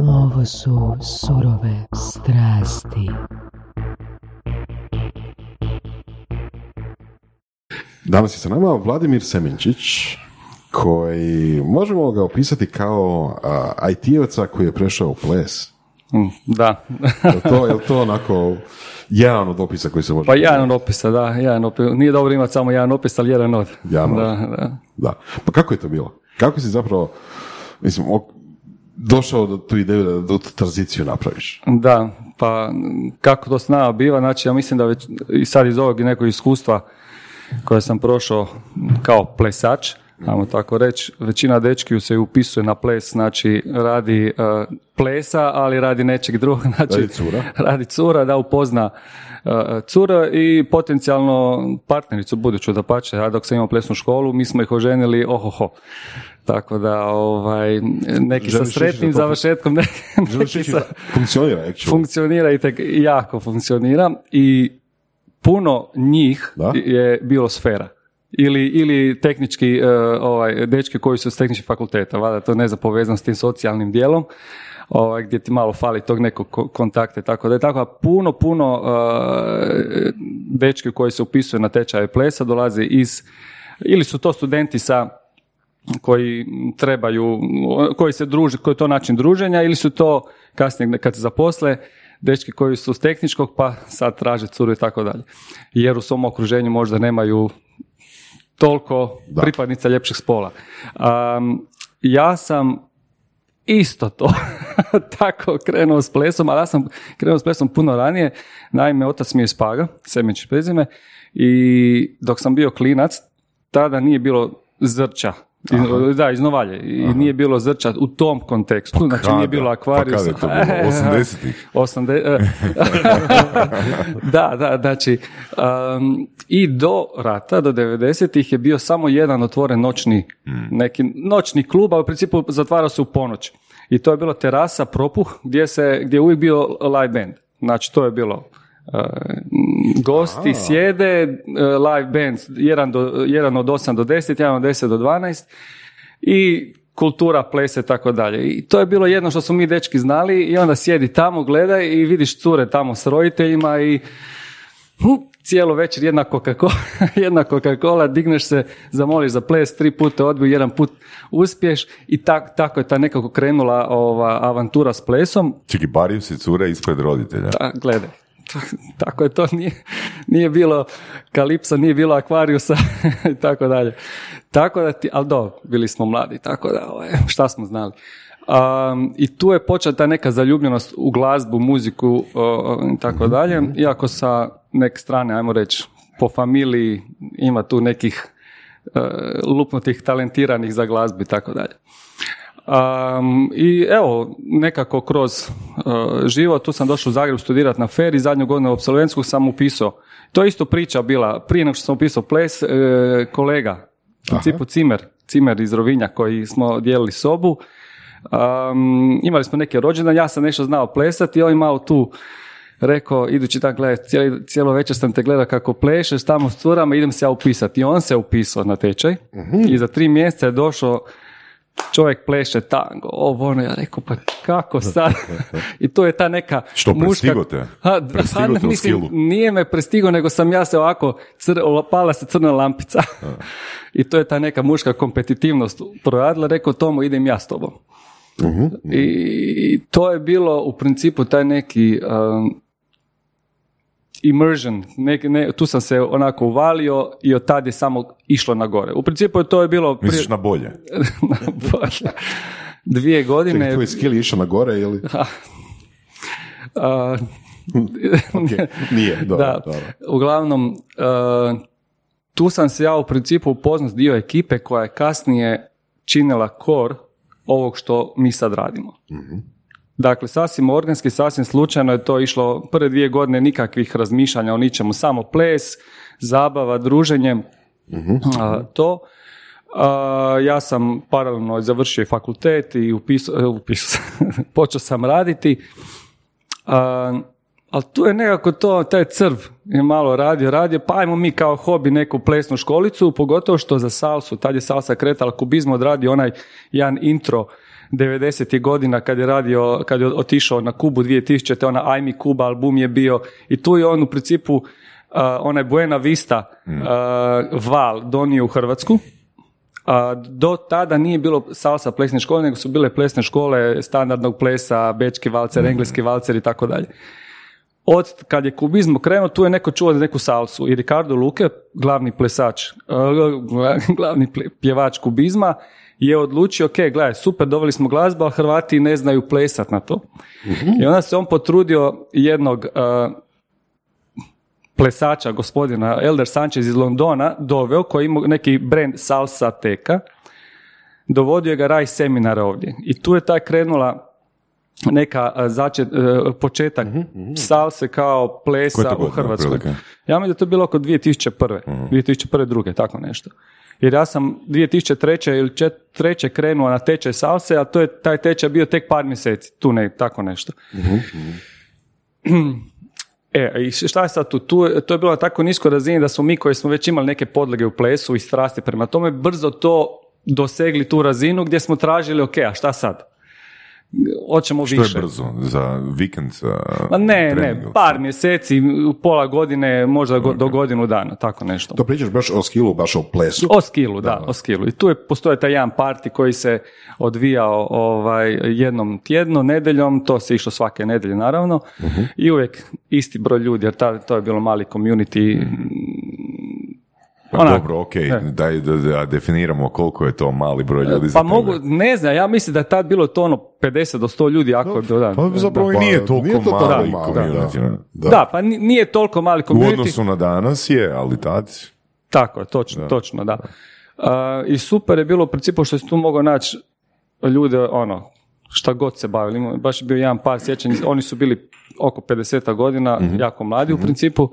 Ovo su surove strasti. Danas je sa nama Vladimir Semenčić, koji možemo ga opisati kao uh, IT-evca koji je prešao u ples. Mm, Da. Je to, je li to onako jedan od opisa koji se može... Pa jedan od opisa, da. Jedan opis. Nije dobro imati samo jedan opis, ali jedan od. Jedan od. Da, da. Da. Pa kako je to bilo? Kako si zapravo, mislim, ok- došao do tu ideju da, da tu tranziciju napraviš? Da, pa kako to s nama biva, znači ja mislim da već i sad iz ovog nekog iskustva koje sam prošao kao plesač, ajmo tako reći, većina dečki se upisuje na ples, znači radi e, plesa, ali radi nečeg drugog, znači Radi cura. radi cura da upozna cura i potencijalno partnericu buduću da pače, ja dok sam imao plesnu školu, mi smo ih oženili ohoho. Tako da, ovaj, neki sa Želiš sretnim završetkom, neki, neki sa, funkcionira, actually. funkcionira i tek jako funkcionira i puno njih Da? je bilo sfera. Ili, ili tehnički, e, ovaj, dečki koji su s tehničkih fakulteta, valjda to ne za povezan s tim socijalnim dijelom, ovaj, gdje ti malo fali tog nekog ko- kontakta tako da je tako, a puno, puno e, dečki koji se upisuju na tečaje plesa dolaze iz, ili su to studenti sa koji trebaju, koji se druže, koji je to način druženja ili su to kasnije kad se zaposle, dečki koji su s tehničkog pa sad traže curu i tako dalje. Jer u svom okruženju možda nemaju toliko Da. pripadnica ljepšeg spola. Um, ja sam isto to tako krenuo s plesom, ali ja sam krenuo s plesom puno ranije. Naime, otac mi je iz Paga, Semenčić prezime, i dok sam bio klinac, tada nije bilo zrča. Iz- da, iz Novalje. I nije bilo zrča u tom kontekstu. znači kada? nije bilo Pa akvarijus. kada je to bilo? 80-ih? 80 da, da, znači um, i do rata, do 90-ih je bio samo jedan otvoren noćni, neki noćni klub, a u principu zatvarao se u ponoć. I to je bilo terasa, propuh, gdje, se, gdje je uvijek bio live band. Znači to je bilo uh, gosti sjede, uh, live band, jedan, do, jedan od 8 do 10, jedan od 10 do 12 i kultura, plese i tako dalje. I to je bilo jedno što smo mi dečki znali i onda sjedi tamo, gledaj i vidiš cure tamo s roditeljima i hm, cijelo večer jedna Coca-Cola, jedna Coca-Cola, digneš se, zamoliš za ples, tri puta odbiju, jedan put uspješ i tak, tako je ta nekako krenula ova avantura s plesom. Čekaj, bariju se cure ispred roditelja. Ta, gledaj, tako je to, nije, nije bilo kalipsa, nije bilo akvarijusa i tako dalje. Tako da ti, ali dobro, bili smo mladi, tako da ovaj, šta smo znali. Um, I tu je počela ta neka zaljubljenost u glazbu, muziku i tako dalje, iako sa neke strane, ajmo reći, po familiji ima tu nekih e, lupnutih talentiranih za glazbu i tako dalje. Um, I evo, nekako kroz uh, život, tu sam došao u Zagreb studirati na FER i zadnju godinu absolventskog sam upisao. To je isto priča bila, prije nego što sam upisao ples, e, kolega, u principu Cimer, Cimer iz Rovinja koji smo dijelili sobu. Um, imali smo neke rođendan, ja sam nešto znao plesati i on je malo tu rekao, idući dan, gledaj, cijeli, cijelo večer sam te gledao kako plešeš tamo s curama, idem se ja upisati. I on se upisao na tečaj i za tri mjeseca je došao čovjek pleše tango, ovo ono, ja rekao, pa kako sad? I to je ta neka Što, muška... te? Ha, u mislim, nije me prestigo, nego sam ja se ovako, cr, pala se crna lampica. I to je ta neka muška kompetitivnost proradila, rekao Tomo, idem ja s tobom. I to je bilo u principu taj neki um, immersion, nek- ne, tu sam se onako uvalio i od tad je samo išlo na gore. U principu je to je bilo prije, Misliš na bolje? na bolje. dvije godine. Čekaj, tvoj skill išao na gore ili... a, Ok, nije, dobro, da, dobro. uglavnom, uh, tu sam se ja u principu upoznao s dio ekipe koja je kasnije činila kor ovog što mi sad radimo. Dakle, sasvim organski, sasvim slučajno je to išlo prve dvije godine nikakvih razmišljanja o ničemu, samo ples, zabava, druženje, a, to. A, ja sam paralelno završio fakultet i upisao, e, sam, počeo sam raditi. A, ali tu je nekako to, taj crv je malo radio, radio, pa ajmo mi kao hobi neku plesnu školicu, pogotovo što za salsu, tad je salsa kretala, kubizmo odradio onaj jedan intro 90. godina kad je radio, kad je otišao na Kubu 2000. te ona Ajmi Kuba album je bio i tu je on u principu uh, onaj Buena Vista uh, val donio u Hrvatsku. A, do tada nije bilo salsa plesne škole, nego su bile plesne škole standardnog plesa, bečki valcer, engleski valcer i tako dalje. Od kad je kubizmu krenuo, tu je neko čuo za neku salsu i Ricardo Luke, glavni plesač, uh, glavni pjevač kubizma, je odlučio, ok, gledaj, super, doveli smo glazbu, ali Hrvati ne znaju plesat na to. I onda se on potrudio jednog uh, plesača, gospodina Elder Sanchez iz Londona, doveo, koji ima neki brand Salsa Teka, dovodio je ga raj seminara ovdje. I tu je taj krenula neka a, začet, e, početak salse kao plesa u Hrvatskoj. Ja mislim da je to bilo oko 2001. 2001. druge, tako nešto. Jer ja sam 2003. ili čet- treće krenuo na tečaj salse, a to je taj tečaj bio tek par mjeseci, tu ne, tako nešto. E, i šta je sad tu? tu? To je bilo na tako niskoj razini da smo mi koji smo već imali neke podlege u plesu i strasti prema tome, brzo to dosegli tu razinu gdje smo tražili, ok, a šta sad? Hoćemo Što više. je brzo? Za vikend? Za Ma ne, trening ne, par mjeseci, pola godine, možda go- do godinu dana, tako nešto. To pričaš baš o skillu, baš o plesu. O skillu, da, o skillu. I tu je postoje taj jedan parti koji se odvijao ovaj, jednom tjedno, nedeljom, to se išlo svake nedelje naravno, i uvijek isti broj ljudi, jer ta, to je bilo mali community. Pa Onak, dobro, ok, e. daj da, da definiramo koliko je to mali broj ljudi za Pa tebe. mogu, ne znam, ja mislim da je tad bilo to ono 50 do 100 ljudi, ako je bilo, da. Pa zapravo i Pa, nije toliko nije to mali malo, community, da. Da. Da, pa ni- nije toliko mali U community. odnosu na danas je, ali tad... Tako je, točno, točno, da. A, I super je bilo u principu što si tu mogao naći ljude, ono, šta god se bavili. Baš je bio jedan par sjećanja, oni su bili oko 50 godina, jako mladi u principu,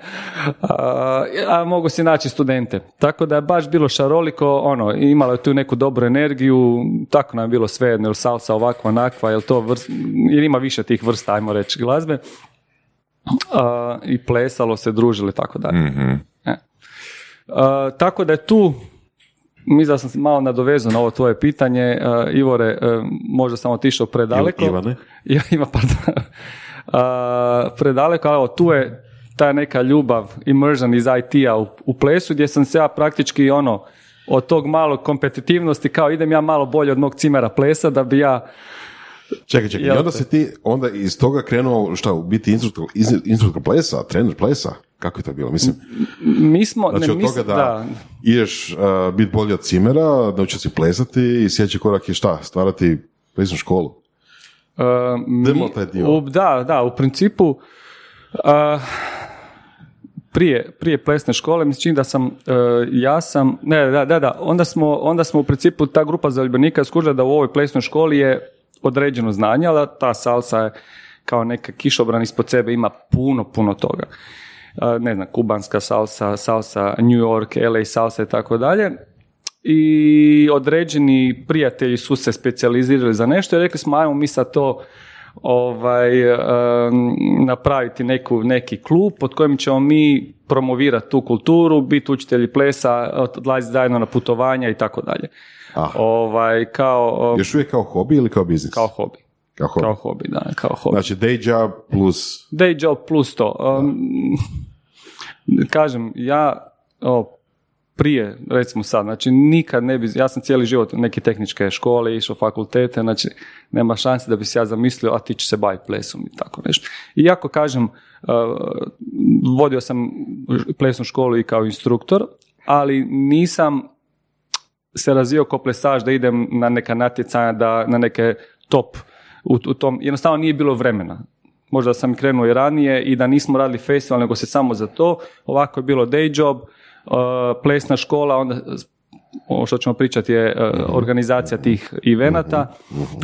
a, a mogu si naći studente. Tako da je baš bilo šaroliko, ono, imalo je tu neku dobru energiju, tako nam je bilo sve jedno, jel salsa ovakva, onakva, jel to vrst, jer ima više tih vrsta, ajmo reći, glazbe. A, I plesalo se, družili, tako dalje. Mhm. E. A, tako da je tu, mislim da sam se malo nadovezao na ovo tvoje pitanje, a, Ivore, a, možda sam otišao predaleko. Ivane. Ja, ima, pardon. A, predaleko, ali evo, tu je ta neka ljubav, immersion iz IT-a u, u plesu, gdje sam se ja praktički ono, od tog malog kompetitivnosti, kao idem ja malo bolje od mog cimera plesa, da bi ja Čekaj, čekaj, i onda si ti onda iz toga krenuo šta, biti instruktor, instruktor plesa, trener plesa? Kako je to bilo? Mislim, mi smo, znači ne, od toga smo- da, ideš uh, biti bolji od cimera, naučiti si plesati i sljedeći korak je šta? Stvarati plesnu školu. Uh, mi- taj dio. u- da, da, u principu uh, prije, prije plesne škole, mi se čini da sam, uh, ja sam, ne, da, da, da, onda smo, onda smo u principu, ta grupa zaljubljenika skužila da u ovoj plesnoj školi je određeno znanje, ali da ta salsa je kao neka kišobran ispod sebe ima puno, puno toga. Ne znam, kubanska salsa, salsa New York, LA salsa i tako dalje i određeni prijatelji su se specijalizirali za nešto i rekli smo ajmo mi sad to ovaj, napraviti neku, neki klub pod kojim ćemo mi promovirati tu kulturu, biti učitelji plesa, odlaziti zajedno na putovanja i tako dalje. Ah. Ovaj, kao, Još uvijek kao hobi ili kao biznis? kao hobi. Kao hobi. Kao hobi, da, kao hobi. Znači day job plus... Day job plus to. Um, kažem, ja o, prije, recimo sad, znači nikad ne bi, ja sam cijeli život u neke tehničke škole, išao fakultete, znači nema šanse da bi se ja zamislio, a ti će se baviti plesom i tako nešto. Iako kažem, uh, vodio sam plesnu školu i kao instruktor, ali nisam se razvio kao plesač da idem na neka natjecanja, da, na neke top u, u tom, jednostavno nije bilo vremena. Možda sam krenuo i ranije i da nismo radili festival, nego se samo za to. Ovako je bilo day job, uh, plesna škola, onda ovo što ćemo pričati je uh, organizacija tih evenata,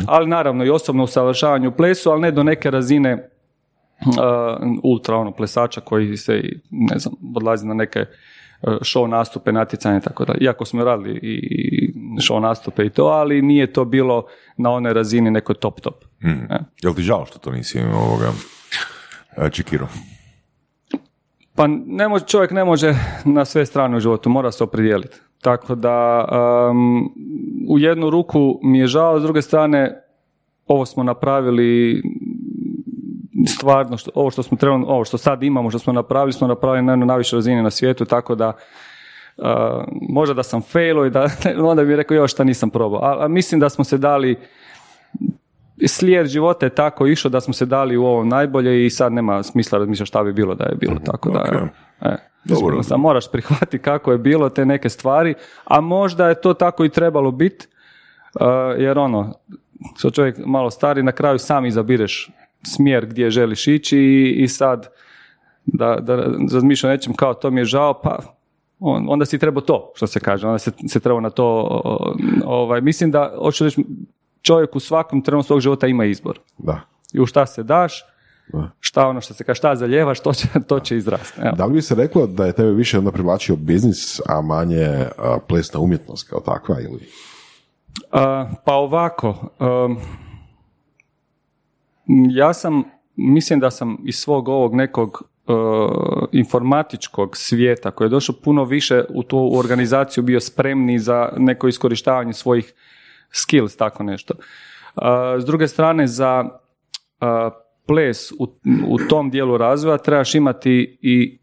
ali naravno i osobno usavršavanje u plesu, ali ne do neke razine uh, ultra ono plesača koji se ne znam odlazi na neke show nastupe, natjecanje i tako dalje. Iako smo radili i show nastupe i to, ali nije to bilo na onoj razini neko top top. Mm. E. Jel ti žao što to nisi ovoga e, čekirao? Pa ne može, čovjek ne može na sve strane u životu, mora se opredijeliti. Tako da um, u jednu ruku mi je žao, s druge strane ovo smo napravili stvarno, što, ovo što smo trebali, ovo što sad imamo, što smo napravili, smo napravili na najvišoj razini na svijetu, tako da uh, možda da sam failo i da onda bi rekao još šta nisam probao. A, a mislim da smo se dali slijed života je tako išao da smo se dali u ovo najbolje i sad nema smisla razmišljati šta bi bilo da je bilo. Tako da, e, Dobro. Sad moraš prihvatiti kako je bilo te neke stvari, a možda je to tako i trebalo biti, jer ono, što čovjek malo stari, na kraju sam izabireš smjer gdje želiš ići i, i sad da, da razmišljam nečem kao to mi je žao, pa on, onda si trebao to, što se kaže, onda se, se trebao na to, ovaj, mislim da, hoću reći, čovjek u svakom trenutku svog života ima izbor. Da. I u šta se daš, Da. šta ono što se kaže, šta zaljevaš, to će, to će izrasti. Evo. Da li bi se reklo da je tebe više onda privlačio biznis, a manje a, plesna umjetnost kao takva ili? A, pa ovako, um, ja sam, mislim da sam iz svog ovog nekog informatičkog svijeta koji je došao puno više u tu organizaciju bio spremni za neko iskorištavanje svojih skills, tako nešto. Uh, s druge strane, za uh, ples u, u tom dijelu razvoja trebaš imati i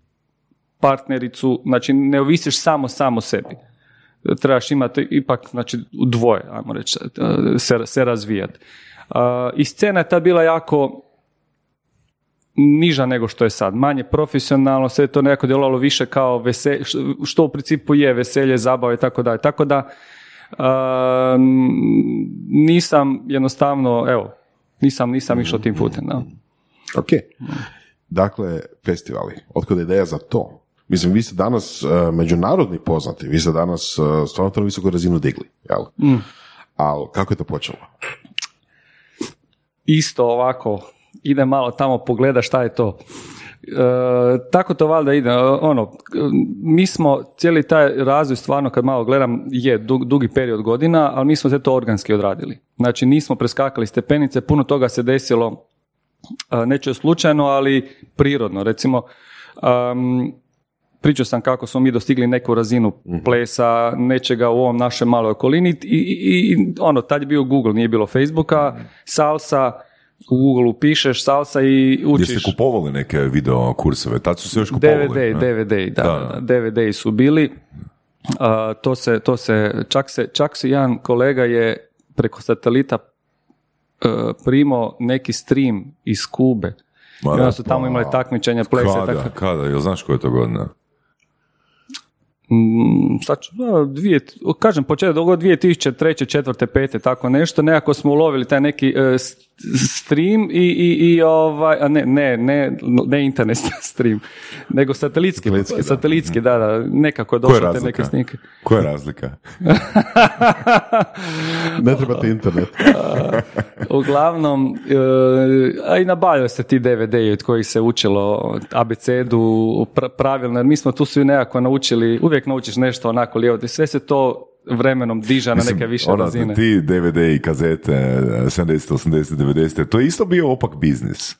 partnericu, znači ne ovisiš samo samo sebi trebaš imati ipak znači u dvoje, ajmo reći, se, se razvijati. I scena je tad bila jako niža nego što je sad, manje profesionalno, sve je to nekako djelovalo više kao veselje, što u principu je veselje, zabava i tako dalje. Tako da um, nisam jednostavno, evo, nisam, nisam išao tim putem. Da. Ok. Dakle, festivali. Otkud je ideja za to? Mislim, vi ste danas uh, međunarodni poznati, vi ste danas uh, stvarno to na visoku razinu digli, jel? Mm. Ali kako je to počelo? isto ovako ide malo tamo pogleda šta je to. E, tako to valjda ide. Ono, mi smo cijeli taj razvoj stvarno kad malo gledam je dug- dugi period godina, ali mi smo sve to organski odradili. Znači nismo preskakali stepenice, puno toga se desilo e, neće slučajno, ali prirodno. Recimo, um, pričao sam kako smo mi dostigli neku razinu plesa, nečega u ovom našem maloj okolini i, i, i ono, tad je bio Google, nije bilo Facebooka, salsa, u Google pišeš salsa i učiš. Jeste kupovali neke video kurseve? Tad su se još kupovali. DVD, ne? DVD, da, Da, DVD su bili. A, to se, to se, čak se, čak se jedan kolega je preko satelita e, primao neki stream iz Kube. I Ma onda da, su tamo pa, imali takmičenja plesa. i Kada, tako. kada, jel znaš koja je to godina? Mm, sad ću, dvije, kažem početak dogo 2003. četvrte, pete, tako nešto, nekako smo ulovili taj neki s- stream i, i, i ovaj, a ne, ne, ne, ne internet stream, nego satelitski, Satelitski, da. satelitski, da, da, nekako je došlo te neke snimke. Koja je razlika? Ne trebate internet. Uglavnom, e, a i nabavljaju se ti DVD od kojih se učilo abecedu pra- pravilno, jer mi smo tu svi nekako naučili, uvijek naučiš nešto onako lijevo, sve se to vremenom diža na neke više ono, razine. Ti DVD i kazete 70, 80, 90, to je isto bio opak biznis.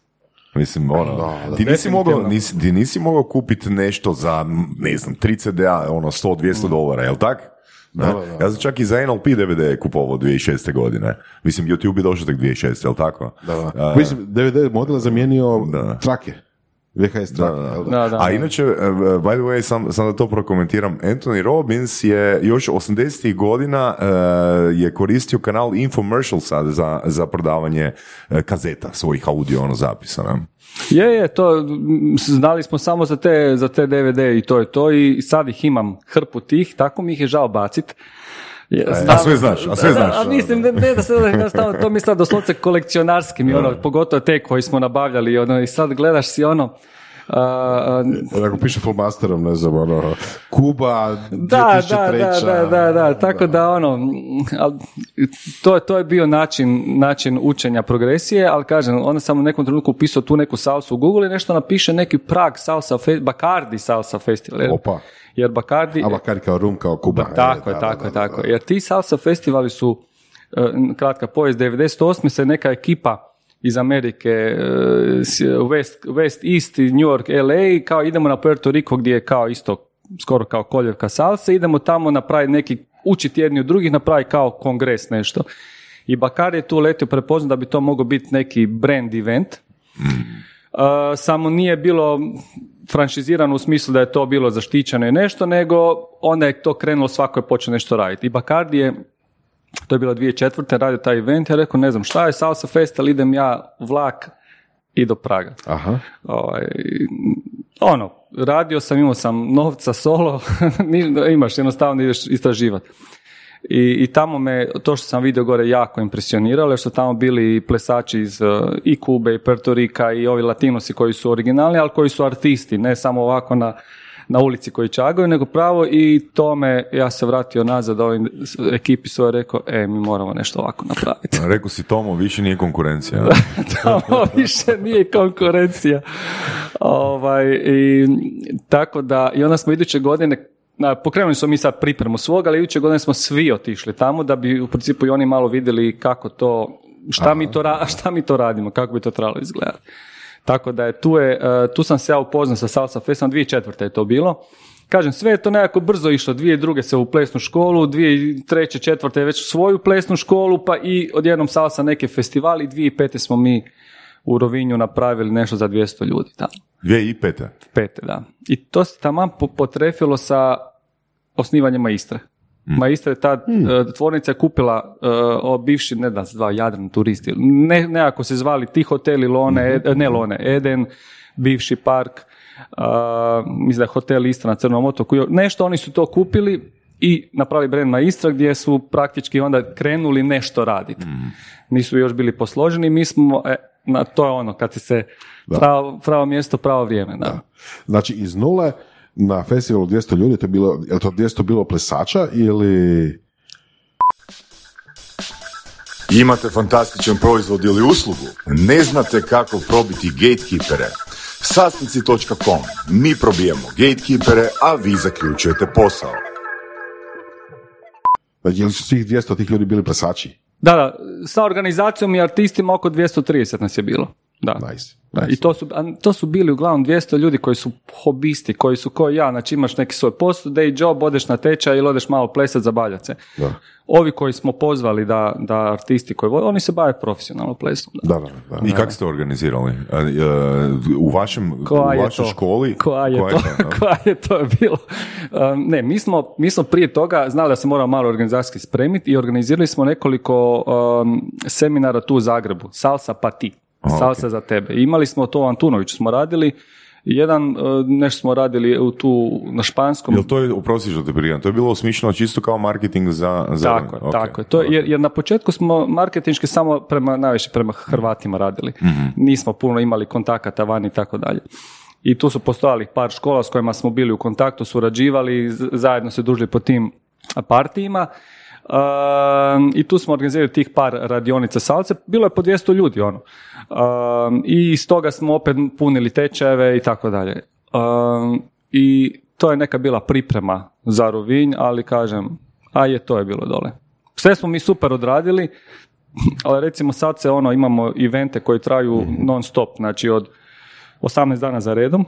Mislim, ono, Da, da. ti, nisi mogao, nisi, ti nisi mogao kupiti nešto za, ne znam, 3 CD-a, ono, 100-200 dolara, jel tak? Da, da, da. Ja sam čak i za NLP DVD kupovao 2006. godine. Mislim, YouTube je došao tek 2006. jel tako? Da, da. A, Mislim, DVD model je zamijenio Da. trake. VHS trake. da, jel Da, da, A da. inače, eh, by the way, sam, sam da to prokomentiram, Anthony Robbins je još 80. godina eh, je koristio kanal Infomercialsa za, za prodavanje eh, kazeta svojih audio ono zapisa. ne? Je, je, to znali smo samo za te, za te DVD i to je to i sad ih imam hrpu tih, tako mi ih je žao bacit. Je, A sve znaš, a sve Da, da, znaš. A mislim, ne, ne da se da to mi sad doslovce kolekcionarski mi ono, pogotovo te koji smo nabavljali ono, i sad gledaš si ono, a, Ako piše fullmasterom, ne znam, ono, Kuba, 2003. da, da, da, da, da, da, tako da ono, al, to, to je bio način, način učenja progresije, ali kažem, onda sam u nekom trenutku upisao tu neku salsu u Google i nešto napiše neki Prag salsa, fe, Bacardi salsa festival. Jer, Opa. jer Bacardi, A Bakari kao rum, kao Kuba. da, tako je, tako je, tako. Jer ti salsa festivali su, e, kratka povijest, 98. se neka ekipa iz Amerike, e, West, West East, New York, LA, kao idemo na Puerto Rico gdje je kao isto skoro kao koljevka salse, idemo tamo napraviti neki, učiti jedni od drugih, napraviti kao kongres nešto. I Bakar je tu letio prepoznat da bi to mogao biti neki brand event, Uh, samo nije bilo franšizirano u smislu da je to bilo zaštićeno i nešto, nego onda je to krenulo svako je počeo nešto raditi. I Bacardi je, to je bilo 2004. radio taj event, ja rekao ne znam šta je Salsa Fest, ali idem ja vlak i do Praga. Aha. Ovaj, ono, radio sam, imao sam novca solo, imaš, jednostavno ideš istraživati. I, I tamo me, to što sam vidio gore, jako impresioniralo, jer su tamo bili i plesači iz uh, i Kube, i Puerto Rika, i ovi latinosi koji su originalni, ali koji su artisti, ne samo ovako na, na ulici koji čagaju, nego pravo i tome ja se vratio nazad ovoj ekipi svoje rekao, e, mi moramo nešto ovako napraviti. Rekao si Tomo, više nije konkurencija. tamo više nije konkurencija. Ovaj, i, tako da, i onda smo iduće godine pokrenuli smo mi sad pripremu svog, ali iduće godine smo svi otišli tamo da bi u principu i oni malo vidjeli kako to, šta, mi to, ra- šta mi to radimo, kako bi to trebalo izgledati. Tako da je tu, je, e, tu sam se ja upoznao sa Salsa Festom, 2004. je to bilo. Kažem, sve je to nekako brzo išlo, dvije druge se u plesnu školu, dvije treće, četvrte je već svoju plesnu školu, pa i odjednom salsa neke festivali, dvije pete smo mi u Rovinju napravili nešto za 200 ljudi tamo. 2005. Pete, da. I to se taman po- potrefilo sa osnivanjem Maistre. Maistre je ta e, tvornica kupila e, o bivši, ne znam, se zvao Jadran turisti, ne, nekako se zvali ti hoteli Lone, Ed- ne Lone, Eden, bivši park, a, mislim da je hotel Istra na Crnom otoku, nešto oni su to kupili i napravili brand Maistra gdje su praktički onda krenuli nešto raditi. Nisu još bili posloženi, mi smo, e, na, to je ono, kad se pravo, pravo mjesto, pravo vrijeme, da. Znači iz nule na festivalu 200 ljudi, to je bilo, je to 200 bilo plesača ili... Imate fantastičan proizvod ili uslugu? Ne znate kako probiti gatekeepere? Sasnici.com. Mi probijemo gatekeepere, a vi zaključujete posao. Znači, je li su svih 200 tih ljudi bili plesači? Da, da, sa organizacijom i artistima oko 230 nas je bilo. Da. Nice. Da, nice. I to su, to su bili uglavnom 200 ljudi koji su hobisti, koji su kao ja, znači imaš neki svoj posao, day job, odeš na tečaj ili odeš malo plesat, zabavljat se. Da. Ovi koji smo pozvali da, da artisti koji vole, oni se bave profesionalno plesom. Da. Da, da, da. I kako ste organizirali? E, U, vašem, Koja u je vašoj to? školi? Koja je, to? da? Koja je to bilo? Um, ne, mi smo, mi smo prije toga znali da se moramo malo organizacijski spremiti i organizirali smo nekoliko um, seminara tu u Zagrebu. Salsa pa ti. Salsa za tebe. Imali smo to u Antunoviću smo radili. Jedan, uh, nešto smo radili u tu na španskom. Jel to je, oprosti što te prijam, to je bilo osmišljeno čisto kao marketing za... za Tako je, ok, tako je. To, je- jer, jer na početku smo marketinški samo prema, najviše prema Hrvatima radili. Nismo puno imali kontakata van i tako dalje. I tu su postojali par škola s kojima smo bili u kontaktu, surađivali, zajedno se družili po tim partijima. Um, I tu smo organizirali tih par radionica salce, bilo je po 200 ljudi ono. Um, I iz toga smo opet punili tečajeve i tako dalje. Um, I to je neka bila priprema za Rovinj, ali kažem, a je to je bilo dole. Sve smo mi super odradili, ali recimo sad se ono, imamo evente koji traju non stop, znači od 18 dana za redom.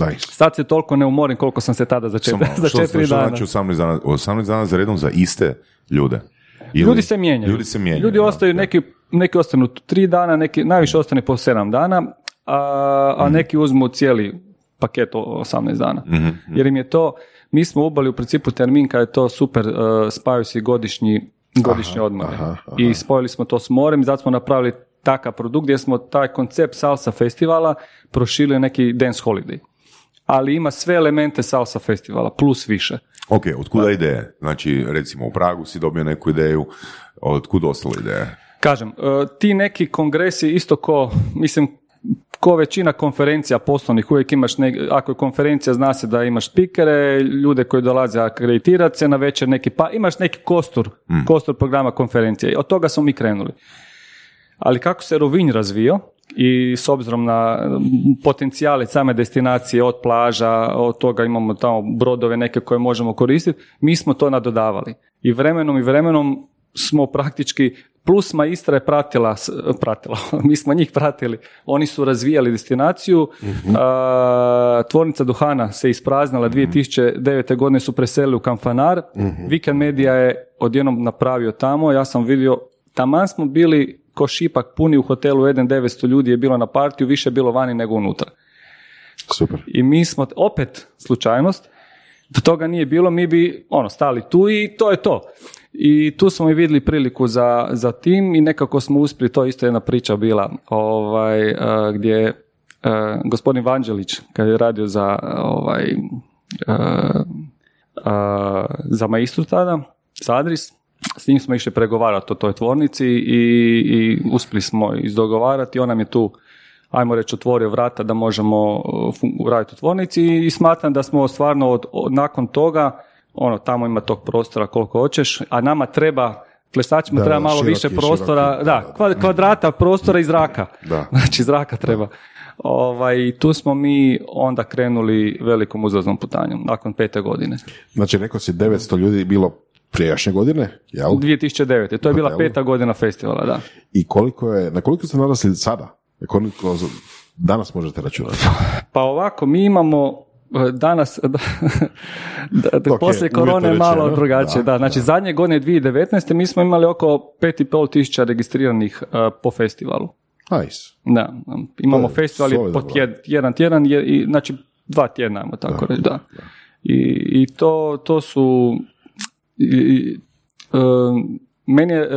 Nice. Sad se toliko ne umorim koliko sam se tada za, četiri, Samo, za što, četiri što dana. znači 18 dana? 18 dana za redom za iste ljude? Ili- Ljudi se mijenjaju. Ljudi se mijenjaju. Ljudi ostaju, da. neki, neki ostanu tri dana, neki, najviše ostane po sedam dana, a, a neki uzmu cijeli paket o 18 dana. Mhm, Jer im je to, mi smo ubali u principu termin kada je to super, uh, spaju si godišnji, godišnje odmore. aha, aha. I spojili smo to s morem, zato smo napravili takav produkt gdje smo taj koncept salsa festivala proširili na neki dance holiday. Ali ima sve elemente salsa festivala, plus više. Ok, otkuda ideje? Znači, recimo u Pragu si dobio neku ideju, otkud ostale ideje? Kažem, e, ti neki kongresi isto ko, mislim, ko većina konferencija poslovnih, uvijek imaš, ne, ako je konferencija zna se da imaš spikere, ljude koji dolaze akreditirati se na večer neki, pa imaš neki kostur, kostur programa konferencije. Od toga smo mi krenuli. Ali kako se Rovinj razvio i s obzirom na potencijale same destinacije od plaža, od toga imamo tamo brodove neke koje možemo koristiti, mi smo to nadodavali. I vremenom i vremenom smo praktički Plus Maistra je pratila, pratila, mi smo njih pratili. Oni su razvijali destinaciju, a, tvornica duhana se ispraznila, 2009. godine su preselili u Kamfanar, Weekend Media je odjednom napravio tamo, ja sam vidio, taman smo bili ko šipak puni u hotelu, 1.900 ljudi je bilo na partiju, više je bilo vani nego unutra. Super. I mi smo, opet slučajnost, da toga nije bilo, mi bi ono, stali tu i to je to. I tu smo i vidjeli priliku za, za tim i nekako smo uspjeli, to je isto jedna priča bila, ovaj, eh, gdje je eh, gospodin Vanđelić, kad je radio za ovaj, eh, za maistru tada, Sadris, s njim smo išli pregovarati o toj tvornici i, i uspjeli smo izdogovarati, on nam je tu ajmo reći, otvorio vrata da možemo uh, fun- raditi u tvornici i smatram da smo stvarno od, od- nakon toga, ono, tamo ima tog prostora koliko hoćeš, a nama treba, plesačima Da, treba malo široki, više prostora, široki, da, da, kva- kvadrata prostora i zraka. Da. Znači, zraka treba. Ovaj, tu smo mi onda krenuli velikom uzlaznom putanjom, nakon pete godine. Znači, rekao si 900 ljudi bilo prijašnje godine, jel? 2009. To je bila peta godina festivala, da. I koliko je, na koliko ste narasli sada? Koliko danas možete računati? Pa ovako, mi imamo e, danas, da, da, da Ok, poslije korone malo drugačije. Da, Da, znači zadnje godine 2019. mi smo imali oko 5,5 tisuća registriranih e, po festivalu. Nice. Da, imamo To je festival je solidan po broj. tjed, jedan tjedan, je, i, znači dva tjedna, ajmo tako reći, da. I, i to, to su... i- e, meni je e,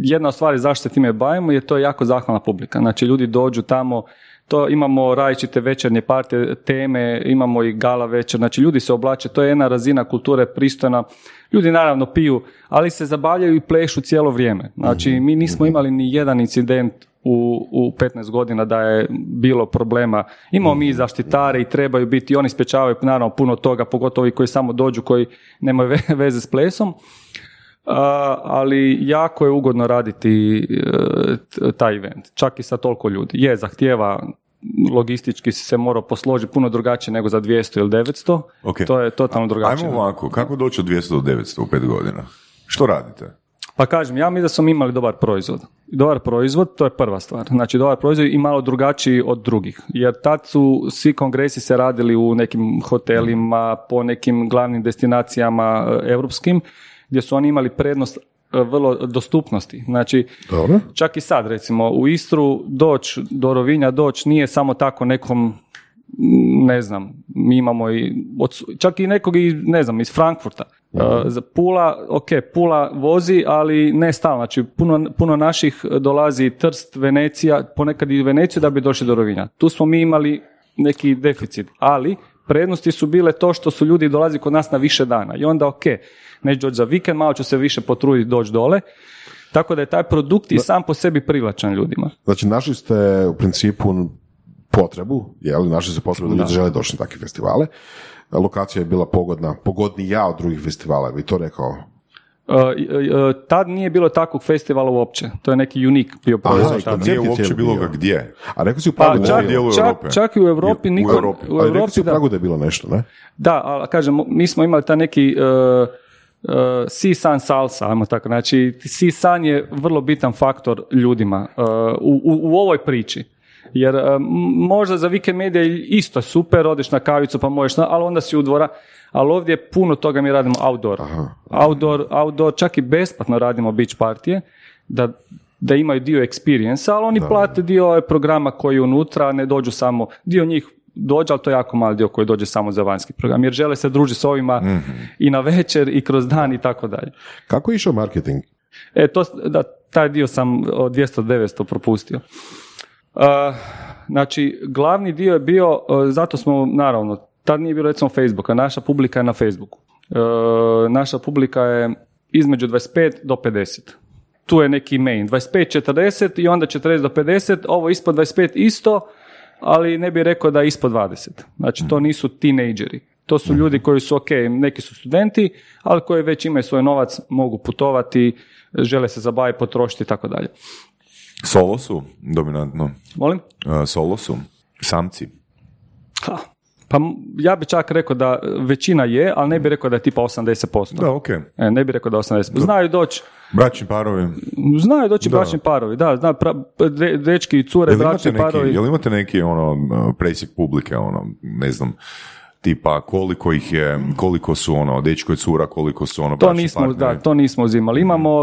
jedna od stvari zašto se time bavimo je to je jako zahvalna publika. Znači ljudi dođu tamo, to imamo različite večernje partije, teme, imamo i gala večer, znači ljudi se oblače, to je jedna razina kulture pristojna. Ljudi naravno piju, ali se zabavljaju i plešu cijelo vrijeme. Znači mi nismo imali ni jedan incident u, u 15 godina da je bilo problema. Imamo mi i zaštitare i trebaju biti, i oni sprečavaju naravno puno toga, pogotovo ovi koji samo dođu, koji nemaju ve- veze s plesom. A, ali jako je ugodno raditi e, taj event, čak i sa toliko ljudi. Je, zahtijeva logistički se morao posložiti puno drugačije nego za 200 ili 900. Ok. To je totalno drugačije. Ajmo ovako, kako doći od 200 do 900 u pet godina? Što radite? Pa kažem, ja mislim da smo imali dobar proizvod. Dobar proizvod, to je prva stvar. Znači, dobar proizvod i malo drugačiji od drugih. Jer tad su svi kongresi se radili u nekim hotelima, po nekim glavnim destinacijama europskim, gdje su oni imali prednost e, vrlo dostupnosti. Znači, Dobro. čak i sad, recimo, u Istru doć, do Rovinja doć nije samo tako nekom ne znam, mi imamo i, od, čak i nekog i, ne znam, iz Frankfurta. Uh, za Pula, ok, Pula vozi, ali ne stalno. Znači, puno, puno naših dolazi Trst, Venecija, ponekad i Veneciju da bi došli do Rovinja. Tu smo mi imali neki deficit, ali prednosti su bile to što su ljudi dolazi kod nas na više dana. I onda, ok, neću doći za vikend, malo ću se više potruditi doći dole. Tako da je taj produkt i sam po sebi privlačan ljudima. Znači, našli ste u principu potrebu, je li, našli ste potrebu da ljudi žele doći na takve festivale. Lokacija je bila pogodna, pogodnija od drugih festivala, bi to rekao. Uh, uh, tad nije bilo takvog festivala uopće. To je neki unik bio proizvod koncept Nije je uopće bilo ga gdje. A rekao si u Pa Pragu da čak, je dijelu bilo. čak, Europe. čak i u Europi U niko, Europi. u Ali rekao Europi si u da. Pragu da je bilo nešto, ne? Da, ali kažem, mi smo imali taj neki uh, uh, si-san salsa, ajmo tako. Znači, si-san je vrlo bitan faktor ljudima uh, u, u, u ovoj priči. Jer m- možda za je isto super, odeš na kavicu pa možeš, ali onda si u dvora. Ali ovdje puno toga mi radimo outdoor. Outdoor, outdoor, čak i besplatno radimo beach partije, da, da imaju dio experience ali oni plate dio ovaj programa koji je unutra, ne dođu samo, dio njih dođe, ali to je jako mali dio koji dođe samo za vanjski program, jer žele se družiti s ovima i na večer i kroz dan i tako dalje. Kako je išao marketing? E, to, da, taj dio sam od 200-900 propustio. Uh, znači, glavni dio je bio, uh, zato smo, naravno, tad nije bilo recimo Facebooka, naša publika je na Facebooku. Uh, naša publika je između 25 do 50. Tu je neki main. 25-40 i onda 40 do 50, ovo ispod 25 isto, ali ne bih rekao da je ispod 20. Znači, to nisu tinejdžeri. To su ljudi koji su, ok, neki su studenti, ali koji već imaju svoj novac, mogu putovati, žele se zabaviti, potrošiti i tako dalje. Solo su, dominantno. Molim? Uh, solo su, samci. Ha, Pa ja bi čak rekao da većina je, ali ne bi rekao da je tipa 80%. Da, ok. E, ne bi rekao da je 80%. Znaju doći, Bračni parovi. znaju doći Da. bračni parovi, da, zna, pra, de- dečki i cure, Jel bračni neki, parovi. jel imate neki ono presjek publike, ono, ne znam, tipa koliko ih je, koliko su ono, dečko i cura, koliko su ono To nismo, partneri? da, to nismo uzimali. Imamo,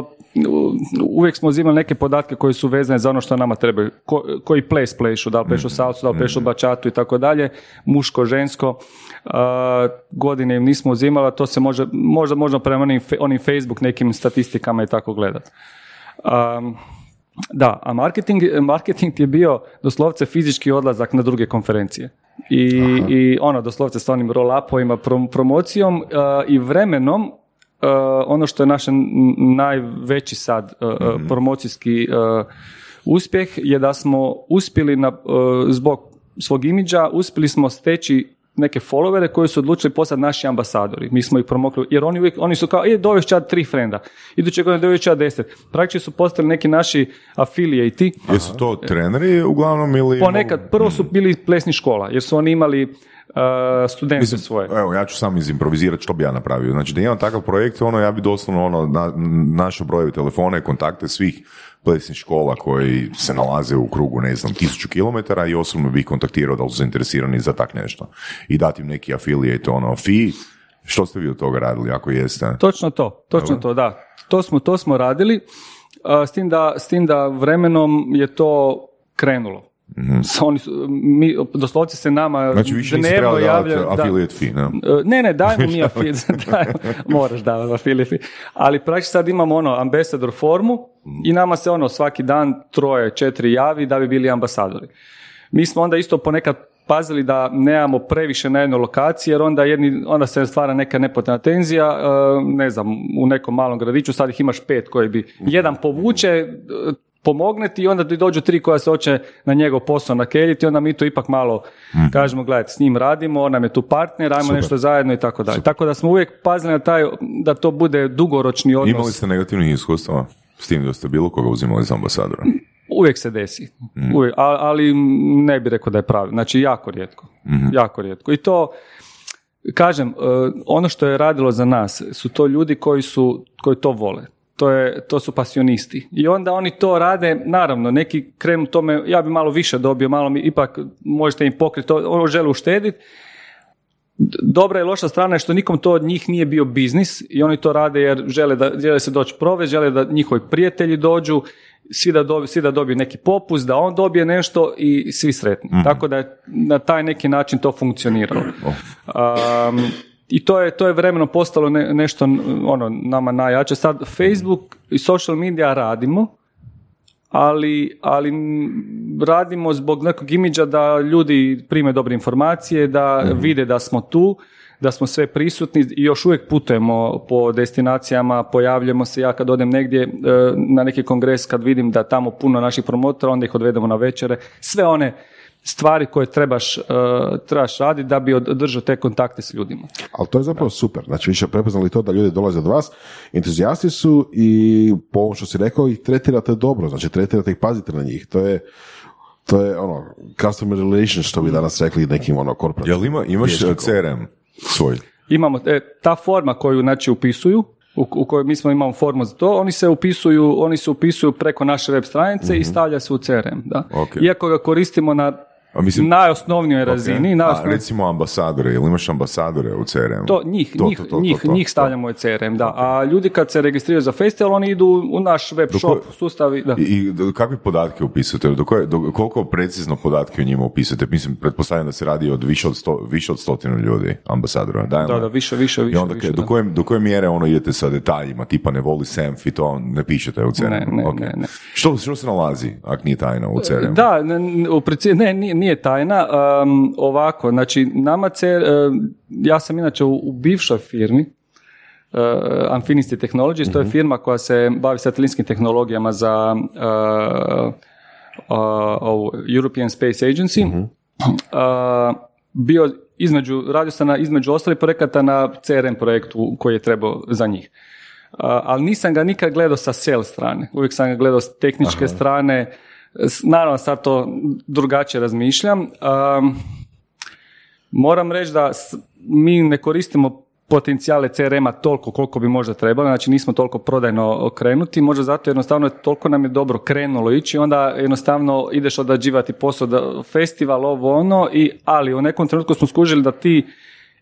u- uvijek smo uzimali neke podatke koji su vezane za ono što nama treba. Ko, koji ples plešu, da li plešu salsu, da li plešu bačatu i tako dalje, muško, žensko. A, godine im nismo uzimali, a to se može, možda možda prema onim, onim Facebook nekim statistikama i tako gledati. Um, da, a marketing, marketing je bio doslovce fizički odlazak na druge konferencije. I, i ono, doslovce s onim roll-upovima, prom- promocijom uh, i vremenom uh, ono što je naš najveći sad uh, uh, promocijski uh, uspjeh je da smo uspjeli na, uh, zbog svog imidža, uspjeli smo steći neke followere koji su odlučili postati naši ambasadori. Mi smo ih promokli, jer oni uvijek, oni su kao, je, dovešću ja tri frenda, iduće godine dovešću ja deset. Praktički su postali neki naši affiliati, Jesu to treneri uglavnom ili... Ponekad, prvo su bili plesni škola, jer su oni imali uh, studente Mislim, svoje. Evo, ja ću sam izimprovizirati što bi ja napravio. Znači, da imam takav projekt, ono, ja bi doslovno ono, na, našao brojeve telefone, kontakte svih plesnih škola koji se nalaze u krugu, ne znam, tisuću kilometara i osobno bih kontaktirao da li su zainteresirani za tak nešto. I dati im neki affiliate, ono, fee. Što ste vi od toga radili, ako jeste? Točno to, točno to, da. To smo, to smo radili, s, tim da, s tim da vremenom je to krenulo. S- Oni su, mi, doslovce se nama Mhm. Znači, više dnevno trebao davati javlja- da. affiliate fee, ne? E, Ne, ne, dajmo mi affiliate, dajmo, moraš davati affiliate. Ali praktički sad imamo ono ambasador formu i nama se ono svaki dan troje, četiri javi da bi bili ambasadori. Mi smo onda isto ponekad pazili da nemamo previše na jednoj lokaciji, jer onda, jedni, onda se stvara neka nepotrebna tenzija, e, ne znam, u nekom malom gradiću sad ih imaš pet koji bi, jedan povuče, e, pomogne ti i onda ti dođu tri koja se hoće na njegov posao nakeljiti, onda mi to ipak malo kažemo, gledajte, s njim radimo, on nam je tu partner, ajmo nešto zajedno i tako dalje. Tako da smo uvijek pazili na taj, da to bude dugoročni odnos. Imali ste negativnih iskustava s tim da ste bilo koga uzimali za ambasadora? Uvijek se desi. Uvijek, a- ali ne bi rekao da je pravi. Znači, jako rijetko. Jako rijetko. I to, kažem, e, ono što je radilo za nas su to ljudi koji su, koji to vole. To, je, to su pasionisti. I onda oni to rade, naravno, neki krenu tome, ja bi malo više dobio, malo mi ipak možete im pokriti, to, ono žele uštediti. Dobra i loša strana je što nikom to od njih nije bio biznis i oni to rade jer žele, da, žele se doći provesti, žele da njihovi prijatelji dođu, svi da, dobiju, svi da dobiju neki popust, da on dobije nešto i svi sretni. Tako da je na taj neki način to funkcioniralo. Um, I to je, to je vremenom postalo ne- nešto ono, nama najjače. Sad Facebook i social media radimo, ali, ali radimo zbog nekog imidža da ljudi prime dobre informacije, da vide da smo tu, da smo sve prisutni i još uvijek putujemo po destinacijama, pojavljujemo se, ja kad odem negdje e, na neki kongres, kad vidim da tamo puno naših promotora, onda ih odvedemo na večere, sve one stvari koje trebaš, e, trebaš raditi da bi održao te kontakte s ljudima. Ali to je zapravo super. Znači, više prepoznali to da ljudi dolaze od vas, entuzijasti su i po ovom što si rekao ih tretirate dobro, znači tretirate ih, pazite na njih. To je, to je ono, customer relations što bi danas rekli nekim ono korporativnim. Jel ima, imaš rječnikom. CRM svoj? Imamo e, ta forma koju znači upisuju, u, u kojoj mi smo imamo formu za to, oni se upisuju, oni se upisuju preko naše web stranice i stavlja se u CRM, da. Ok. Iako ga koristimo na A mislim- najosnovnijoj razini, A najosnovnijoj- recimo ambasadore, jel imaš ambasadore u CRM? to njih, To, njih, to, to, to, njih, to. njih stavljamo u CRM, da. A ljudi kad se registriraju za festival, oni idu u naš web Do shop koje- sustav. i- Da. I, i do- kakve podatke upisujete? Do koje, do, koliko precizno podatke o njima upisujete? Mislim, pretpostavljam da se radi od više od, sto, više od stotinu ljudi, ambasadora. Dajmo. Da, da, više, više, I više. onda više, do, da. koje, do koje mjere ono idete sa detaljima, tipa ne voli Senf i to ne pišete u CRM? Ne, ne, Ok. ne, ne. Što, što se nalazi, ako nije tajna u CRM? Da, ne, ne, u ne, nije, nije tajna. Um, ovako, znači, nama CR, um, ja sam inače u, u bivšoj firmi, uh, Infinity Technologies, to je firma koja se bavi satelitskim tehnologijama za uh, uh, European Space Agency. Uh, bio između, radio sam na, između ostalih projekata na CRM projektu koji je trebao za njih. Uh, ali nisam ga nikad gledao sa sales strane. Uvijek sam ga gledao s tehničke strane. Naravno, sad to drugačije razmišljam. Um, Moram reći da mi ne koristimo potencijale CRM-a toliko koliko bi možda trebalo, znači nismo toliko prodajno okrenuti, možda zato jednostavno toliko nam je dobro krenulo ići, onda jednostavno ideš odrađivati posao, da, festival, ovo ono, i, ali u nekom trenutku smo skužili da ti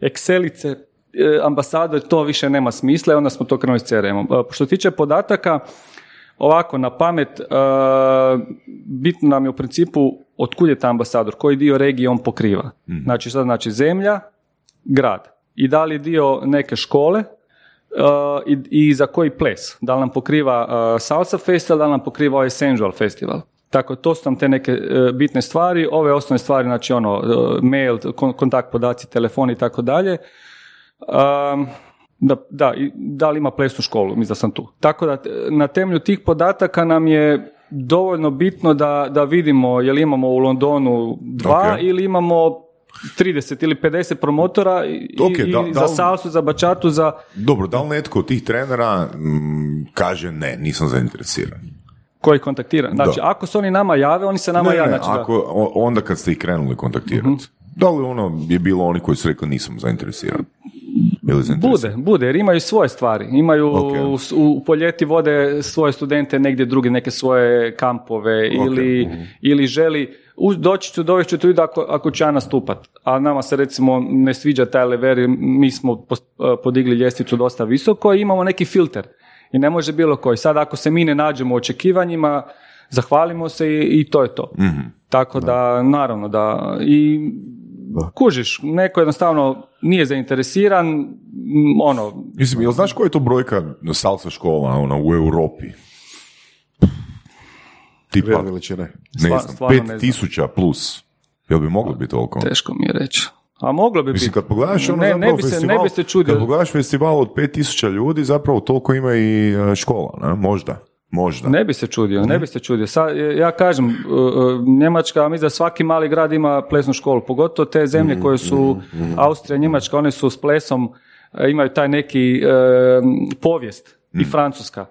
Excelice, e, ambasador, to više nema smisla i onda smo to krenuli s CRM-om. E, Što tiče podataka, ovako, na pamet, e, bitno nam je u principu otkud je taj ambasador, koji dio regije on pokriva. Znači, šta znači zemlja, grad. I da li je dio neke škole e, i, i za koji ples. Da li nam pokriva e, Salsa Festival, da li nam pokriva ovaj Sensual Festival. Tako, to su nam te neke bitne stvari. Ove osnovne stvari, znači ono, mail, kon- kontakt podaci, telefon i tako dalje. Da, da, i da li ima plesnu školu, mislim da sam tu. Tako da, na temelju tih podataka nam je dovoljno bitno da, da vidimo je li imamo u Londonu dva Ok. ili imamo 30 ili 50 promotora i, Ok, i da- da za li- salsu, za bačatu, za... Dobro, da li netko od tih trenera mm, kaže ne, nisam zainteresiran? koji kontaktira. Znači, Da. ako se oni nama jave, oni se nama ne, jave. ne, Znači, da. Mhm. ako, onda kad ste ih krenuli kontaktirati. Da li ono je bilo oni koji su rekli nisam zainteresiran? Bili? Bude, bude, jer imaju svoje stvari. Imaju Ok. u, u poljeti vode svoje studente negdje druge, neke svoje kampove ili, Mhm. ili želi uz, doći ću, dovest ću tu ako, ako će ja nastupat. A nama se recimo ne sviđa taj lever, mi smo pos- podigli ljestvicu dosta visoko i imamo neki filter. I ne može bilo koji. Sad ako se mi ne nađemo u očekivanjima, zahvalimo se i, i to je to. Mhm. Tako da, naravno da, i kužiš, neko jednostavno nije zainteresiran, ono, Mislim, jel znaš koja je to brojka salsa škola ono, u Europi? Tipa, veličine. ne znam, pet ne znam. tisuća plus. Jel bi moglo biti toliko? teško mi je reći. A moglo bi Mislim, biti. kad pogledaš ono ne, zapravo ne bi se, festival, ne bi se čudio. kad pogledaš festival od 5000 ljudi, zapravo toliko ima i e, škola, ne? Možda. Možda. Ne bi se čudio, ne bi se čudio. Sad, ja kažem, uh, uh, Njemačka, mislim da svaki mali grad ima plesnu školu, pogotovo te zemlje koje su Austrija, Njemačka, one su s plesom, imaju taj neki povijest i Francuska.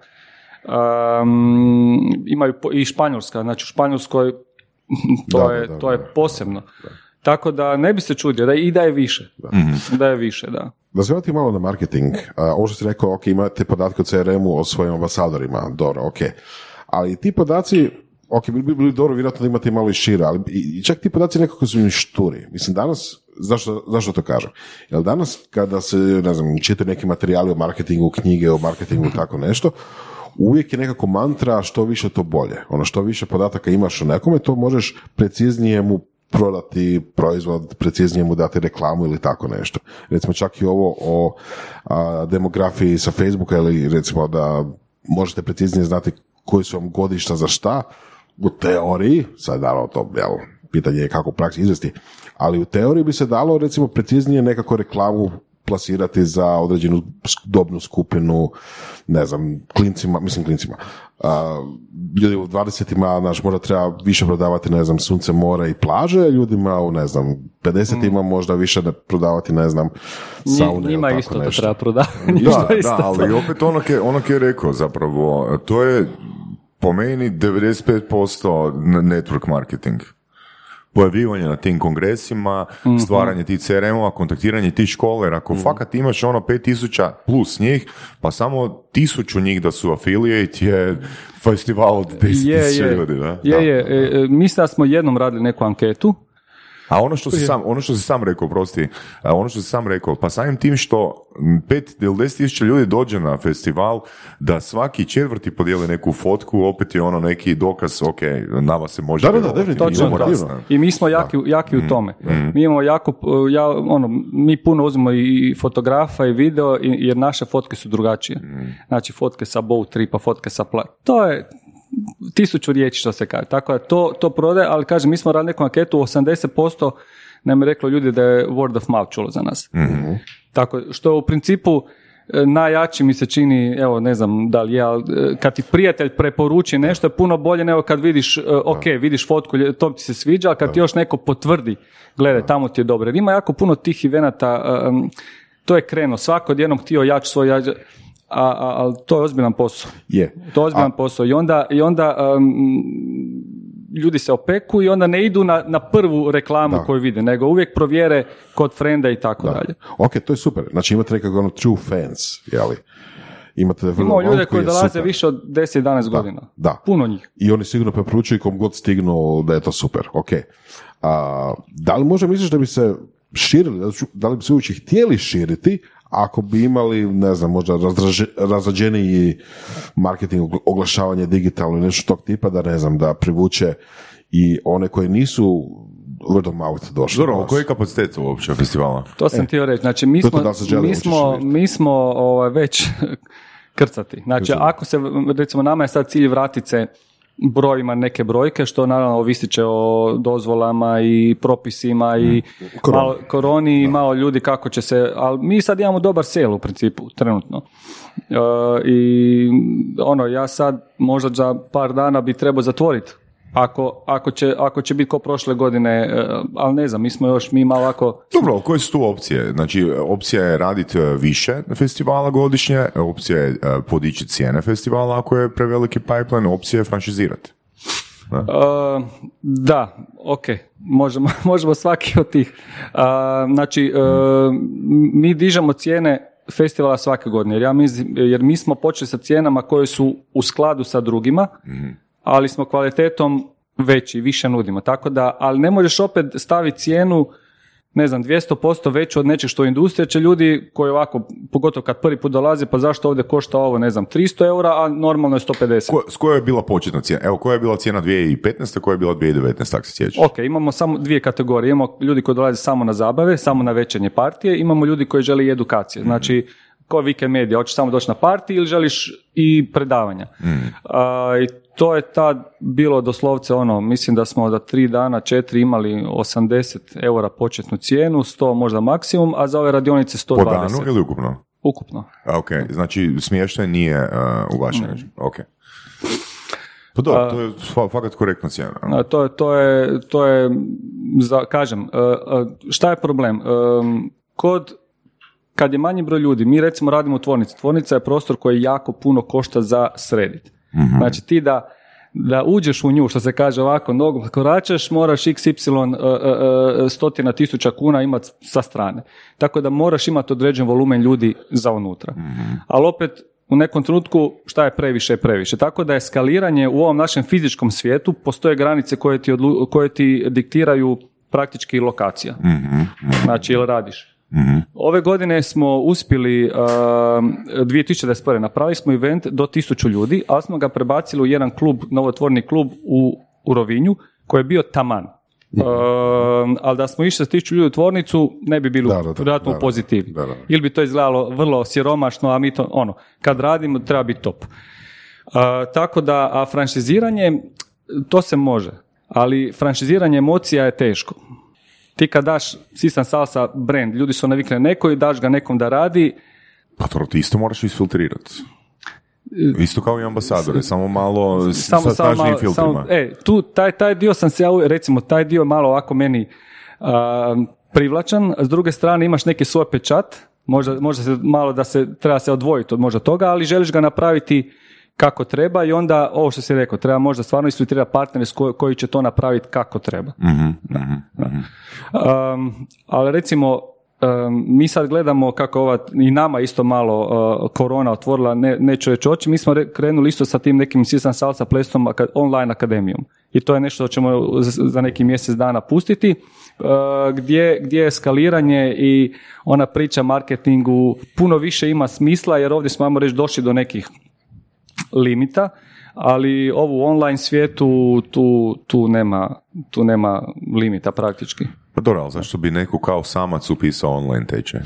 Um, imaju i Španjolska, znači u Španjolskoj to, Da, je, da, to je da. posebno. Tako da ne bi se čudio, da i da je više. Da je više, da. Da se vrati malo na marketing, ovo što si rekao, ok, imate podatke o CRM-u o svojim ambasadorima, dobro, ok. Ali ti podaci, ok, bi bi bili dobro vjerojatno da imate malo i šire, ali i čak ti podaci nekako su im šturi. Mislim, danas, zašto, zašto to kažem? Jer danas kada se, ne znam, čitaju neki materijali o marketingu, knjige o marketingu i tako nešto, uvijek je nekako mantra što više to bolje. Ono što više podataka imaš o nekome, to možeš preciznije mu prodati proizvod, preciznije mu dati reklamu ili tako nešto. Recimo čak i ovo o a, demografiji sa Facebooka ili recimo da možete preciznije znati koji su vam godišta za šta, u teoriji, sad naravno to jel, pitanje je kako u praksi izvesti, ali u teoriji bi se dalo recimo preciznije nekako reklamu plasirati za određenu dobnu skupinu, ne znam, klincima, mislim klincima, a, ljudi u 20-ima, znaš, možda treba više prodavati, ne znam, sunce, more i plaže, ljudima u, ne znam, 50-ima možda više da prodavati, ne znam, saune ili Njima tako isto to nešto. treba prodavati. Da, Isto da, to. ali opet ono ke, ono ke je rekao zapravo, to je po meni 95% n- network marketing. Pojavljivanje na tim kongresima, Mhm. stvaranje tih CRM-ova, kontaktiranje tih škola, jer ako fakat imaš ono 5000 plus njih, pa samo tisuću njih da su affiliate je festival od 10.000 je, je, ljudi, da? je, Da, je. da. E, e, mislim da smo jednom radili neku anketu. A ono što si sam, ono što si sam rekao, prosti, a ono što si sam rekao, pa samim tim što pet ili deset tisuća ljudi dođe na festival, da svaki četvrti podijeli neku fotku, opet je ono neki dokaz, ok, nama se može Da, da, da, Točno? I mi smo jaki, jaki u tome. Mi imamo jako, ja, ono, mi puno uzmemo i fotografa i video, i- jer naše fotke su drugačije. Mm. Znači fotke sa bow tripa, fotke sa pla... To je tisuću riječi što se kaže. Tako da to, to prodaje, ali kažem, mi smo radili neku anketu, 80% nam je reklo ljudi da je word of mouth čulo za nas. Mhm. Tako, što u principu e, najjači mi se čini, evo ne znam da li je, ali e, kad ti prijatelj preporuči nešto je puno bolje nego kad vidiš, e, ok, vidiš fotku, to ti se sviđa, ali kad ti još neko potvrdi, gledaj, tamo ti je dobro. Jer ima jako puno tih evenata, em, to je krenuo, svako odjednom htio jač svoj jač, ali to je ozbiljan posao. Je. To je ozbiljan posao. I onda, i onda um, ljudi se opeku i onda ne idu na, na prvu reklamu Da. koju vide, nego uvijek provjere kod frenda i tako dalje. Ok, to je super. Znači imate nekako ono true fans, jeli? Imate vrlo Imamo ljude koji dolaze super. više od 10-11 godina. da. Puno njih. I oni sigurno preporučuju kom god stignu da je to super. Ok. A, da li možda misliš da bi se širili, da da li bi se uopće htjeli širiti ako bi imali, ne znam, možda razraže, razrađeniji marketing, ogl- oglašavanje digitalno i nešto tog tipa, da ne znam, da privuče i one koji nisu word of mouth došli. Dobro, koji je kapacitet uopće festivala? To sam htio reći. Znači, mi E, smo, mi smo, mi smo ovaj, već krcati. Znači, ako se, recimo, nama je sad cilj vratit se brojima neke brojke, što naravno ovisit će o dozvolama i propisima i Koroni. malo koroni i malo ljudi kako će se, ali mi sad imamo dobar sel u principu, trenutno. E, I ono, ja sad možda za par dana bi trebao zatvoriti ako, ako, će, ako će biti ko prošle godine, e, ali ne znam, mi smo još, mi malo ovako Dobro, koje su tu opcije? Znači, opcija je raditi e, više festivala godišnje, opcija je e, podići cijene festivala ako je preveliki pipeline, opcija je franšizirati. Uh, da, ok, možemo, možemo svaki od tih. Uh, znači, uh, mi dižemo cijene festivala svake godine, jer, ja mislim, jer mi smo počeli sa cijenama koje su u skladu sa drugima, ali smo kvalitetom veći, više nudimo. Tako da, ali ne možeš opet staviti cijenu ne znam, 200% veću od nečeg što je industrija, će ljudi koji ovako, pogotovo kad prvi put dolaze, pa zašto ovdje košta ovo, ne znam, 300 eura, a normalno je 150. Ko, s koja je bila početna cijena? Evo, koja je bila cijena 2015. koja je bila 2019. ako se sjećaš? Ok, imamo samo dvije kategorije. Imamo ljudi koji dolaze samo na zabave, samo na večernje partije, imamo ljudi koji žele i edukacije. Znači, ko weekend medija, hoćeš samo doći na partiju ili želiš i predavanja. A, I to je tad bilo doslovce ono, mislim da smo za tri dana, četiri imali 80 eura početnu cijenu, 100 možda maksimum, a za ove radionice 120. Po danu ili ukupno? Ukupno. A, Ok, znači smještaj nije uh, u vašem. Ok. Pa dobro, to je fa- fakat korektna cijena. A, To je, to je, to je za, kažem, e, e, šta je problem? Kod, kad je manji broj ljudi, mi recimo radimo u tvornici. Tvornica je prostor koji jako puno košta za srediti. Znači ti da, da uđeš u nju, što se kaže ovako, nogom koračaš, moraš xy e, e, e, stotina tisuća kuna imati sa strane. Tako da moraš imati određen volumen ljudi za unutra. Ali opet, u nekom trenutku šta je previše je previše. Tako da je skaliranje u ovom našem fizičkom svijetu, postoje granice koje ti, odlu- koje ti diktiraju praktički lokacija. Znači, jel radiš? Ove godine smo uspjeli, uh, 2021. napravili smo event do 1000 ljudi, ali smo ga prebacili u jedan klub, novotvorni klub u, u Rovinju, koji je bio taman. Uh, ali da smo išli sa 1000 ljudi u tvornicu, ne bi bilo vjerojatno u pozitivi. da, da. Ili bi to izgledalo vrlo siromašno, a mi to, ono, kad radimo, treba biti top. Uh, tako da, a franšiziranje, to se može, ali franšiziranje emocija je teško. Ti kad daš Sisan Salsa brand, ljudi su navikli na neko i daš ga nekom da radi, Pa to ti isto moraš isfiltrirati. Isto kao i ambasadore, samo malo s- samo, sa samo snažnijim malo, filtrima. samo, e, tu, taj, taj dio sam se ja, recimo, taj dio malo ovako meni a, privlačan, s druge strane imaš neki svoj pečat, možda, možda se malo da se, treba se odvojiti od možda toga, ali želiš ga napraviti kako treba i onda, ovo što si rekao, treba možda stvarno isfiltrirati partnere s ko- koji će to napraviti kako treba. Mhm, Um, ali recimo, um, mi sad gledamo kako ova, i nama isto malo uh, korona otvorila, ne, neću reći oči, mi smo re- krenuli isto sa tim nekim Sisan Salsa plesom aka- online akademijom. I to je nešto što ćemo za za neki mjesec dana pustiti, uh, gdje, gdje je skaliranje i ona priča marketingu puno više ima smisla, jer ovdje smo, ajmo reći, došli do nekih limita, ali ovu online svijetu tu, tu, nema, tu nema limita praktički. Pa dobro, ali zašto bi neko kao samac upisao online tečaj?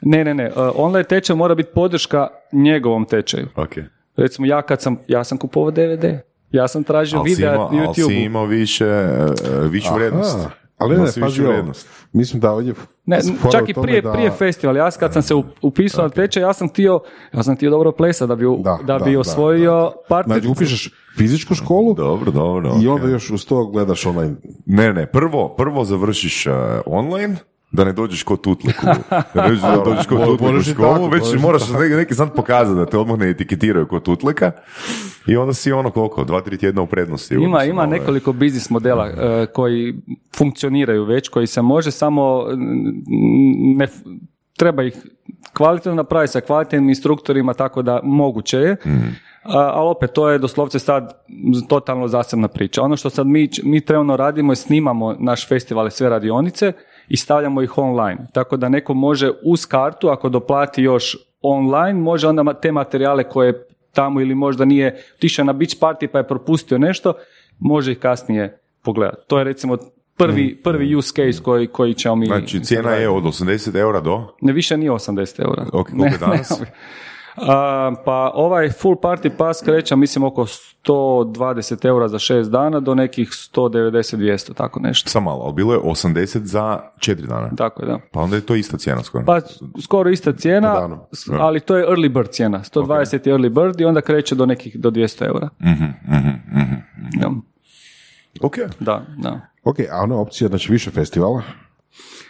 Ne, ne, ne. uh, Online tečaj mora biti podrška njegovom tečaju. Ok. Recimo ja kad sam, ja sam kupovao DVD. Ja sam tražio videa imao, na ali si YouTube. imao više, e, višu vrijednost. Aha, ali ne, pazi. Mislim da ovdje... Ne, čak i prije, da- prije festivala. Ja kad sam se up- upisao na tečaj, ja sam htio, ja sam htio dobro plesa da bi, Da, da, da, bi da, osvojio partner. Znači, upišeš fizičku školu Dobro, dobro. i onda još uz to gledaš online. Ne, ne, prvo, prvo završiš e, online, da ne dođeš kod tutliku. Da ne dođeš, kod tutliku školu, već moraš neki, neki sad pokazati da te odmah ne etiketiraju kod tutlika i onda si ono koliko, dva, tri tjedna u prednosti. Ima, ima ove. nekoliko biznis modela e, koji funkcioniraju već, koji se može samo mm, ne, treba ih kvalitetno napraviti sa kvalitetnim instruktorima tako da moguće je. A, ali opet, to je doslovce sad totalno zasebna priča. Ono što sad mi, mi trenutno radimo je snimamo naš festival i sve radionice i stavljamo ih online. Tako da neko može uz kartu, ako doplati još online, može onda te materijale koje tamo ili možda nije tišao na beach party pa je propustio nešto, može ih kasnije pogledati. To je recimo prvi, prvi use case koji, koji ćemo mi... Znači, cijena je od 80 eura do... Ne, više nije 80 eura. Ok, koliko je danas? Pa ovaj full party pass kreće, mislim, oko 120 eura za 6 dana do nekih 190-200, tako nešto. Sam malo, ali bilo je 80 za 4 dana. Tako je, da. Pa onda je to ista cijena skoro. Pa skoro ista cijena, ali to je early bird cijena. 120 je early bird i onda kreće do nekih do 200 eura. Da, Ok. da, da. Ok, a ona opcija, znači više festivala?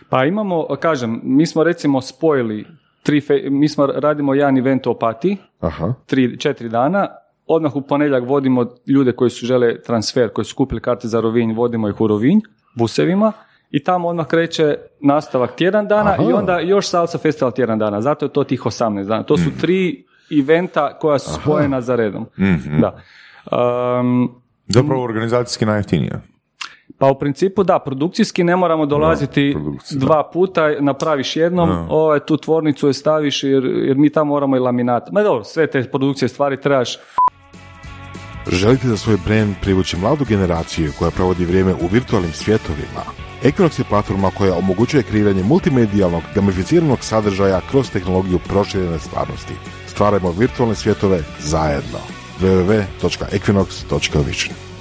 Pa imamo, kažem, mi smo recimo spojili tri, fe- mi smo radimo jedan event u Opatiji, Aha. tri, četiri dana, odmah u ponedjeljak vodimo ljude koji su žele transfer, koji su kupili karte za Rovinj, vodimo ih u Rovinj, busevima, i tamo odmah kreće nastavak tjedan dana Aha. i onda još salsa festival tjedan dana, zato je to tih 18 dana. To su tri eventa koja su spojena za redom. Da. Um, Zapravo organizacijski najjeftinija. Pa u principu da, produkcijski ne moramo dolaziti da. dva puta, napraviš jednom, ovaj, tu tvornicu je staviš jer, jer mi tamo moramo i laminat. Ma dobro, sve te produkcije stvari trebaš Želite za svoj brand privući mladu generaciju koja provodi vrijeme u virtualnim svjetovima? Equinox je platforma koja omogućuje kreiranje multimedijalnog, gamificiranog sadržaja kroz tehnologiju proširene stvarnosti. Stvarajmo virtualne svjetove zajedno. www.equinox.vision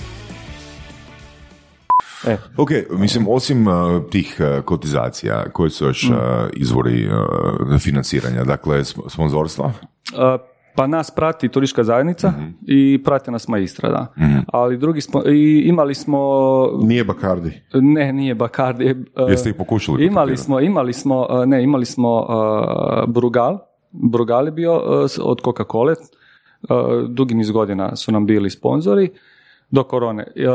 E, Ok, mislim, osim uh, tih uh, kotizacija, koji su još uh, izvori uh, financiranja? Dakle, sp- sponzorstva? Uh, pa nas prati turistička zajednica Mhm. i prati nas maistra, da. Ali drugi smo, i imali smo, Nije Bakardi. ne, nije Bacardi. uh, Jeste ih pokušali Imali smo, imali smo, ne, imali smo uh, Brugal, Brugal je bio uh, od Coca-Cola, uh, dugi niz godina su nam bili sponzori, do korone. Uh,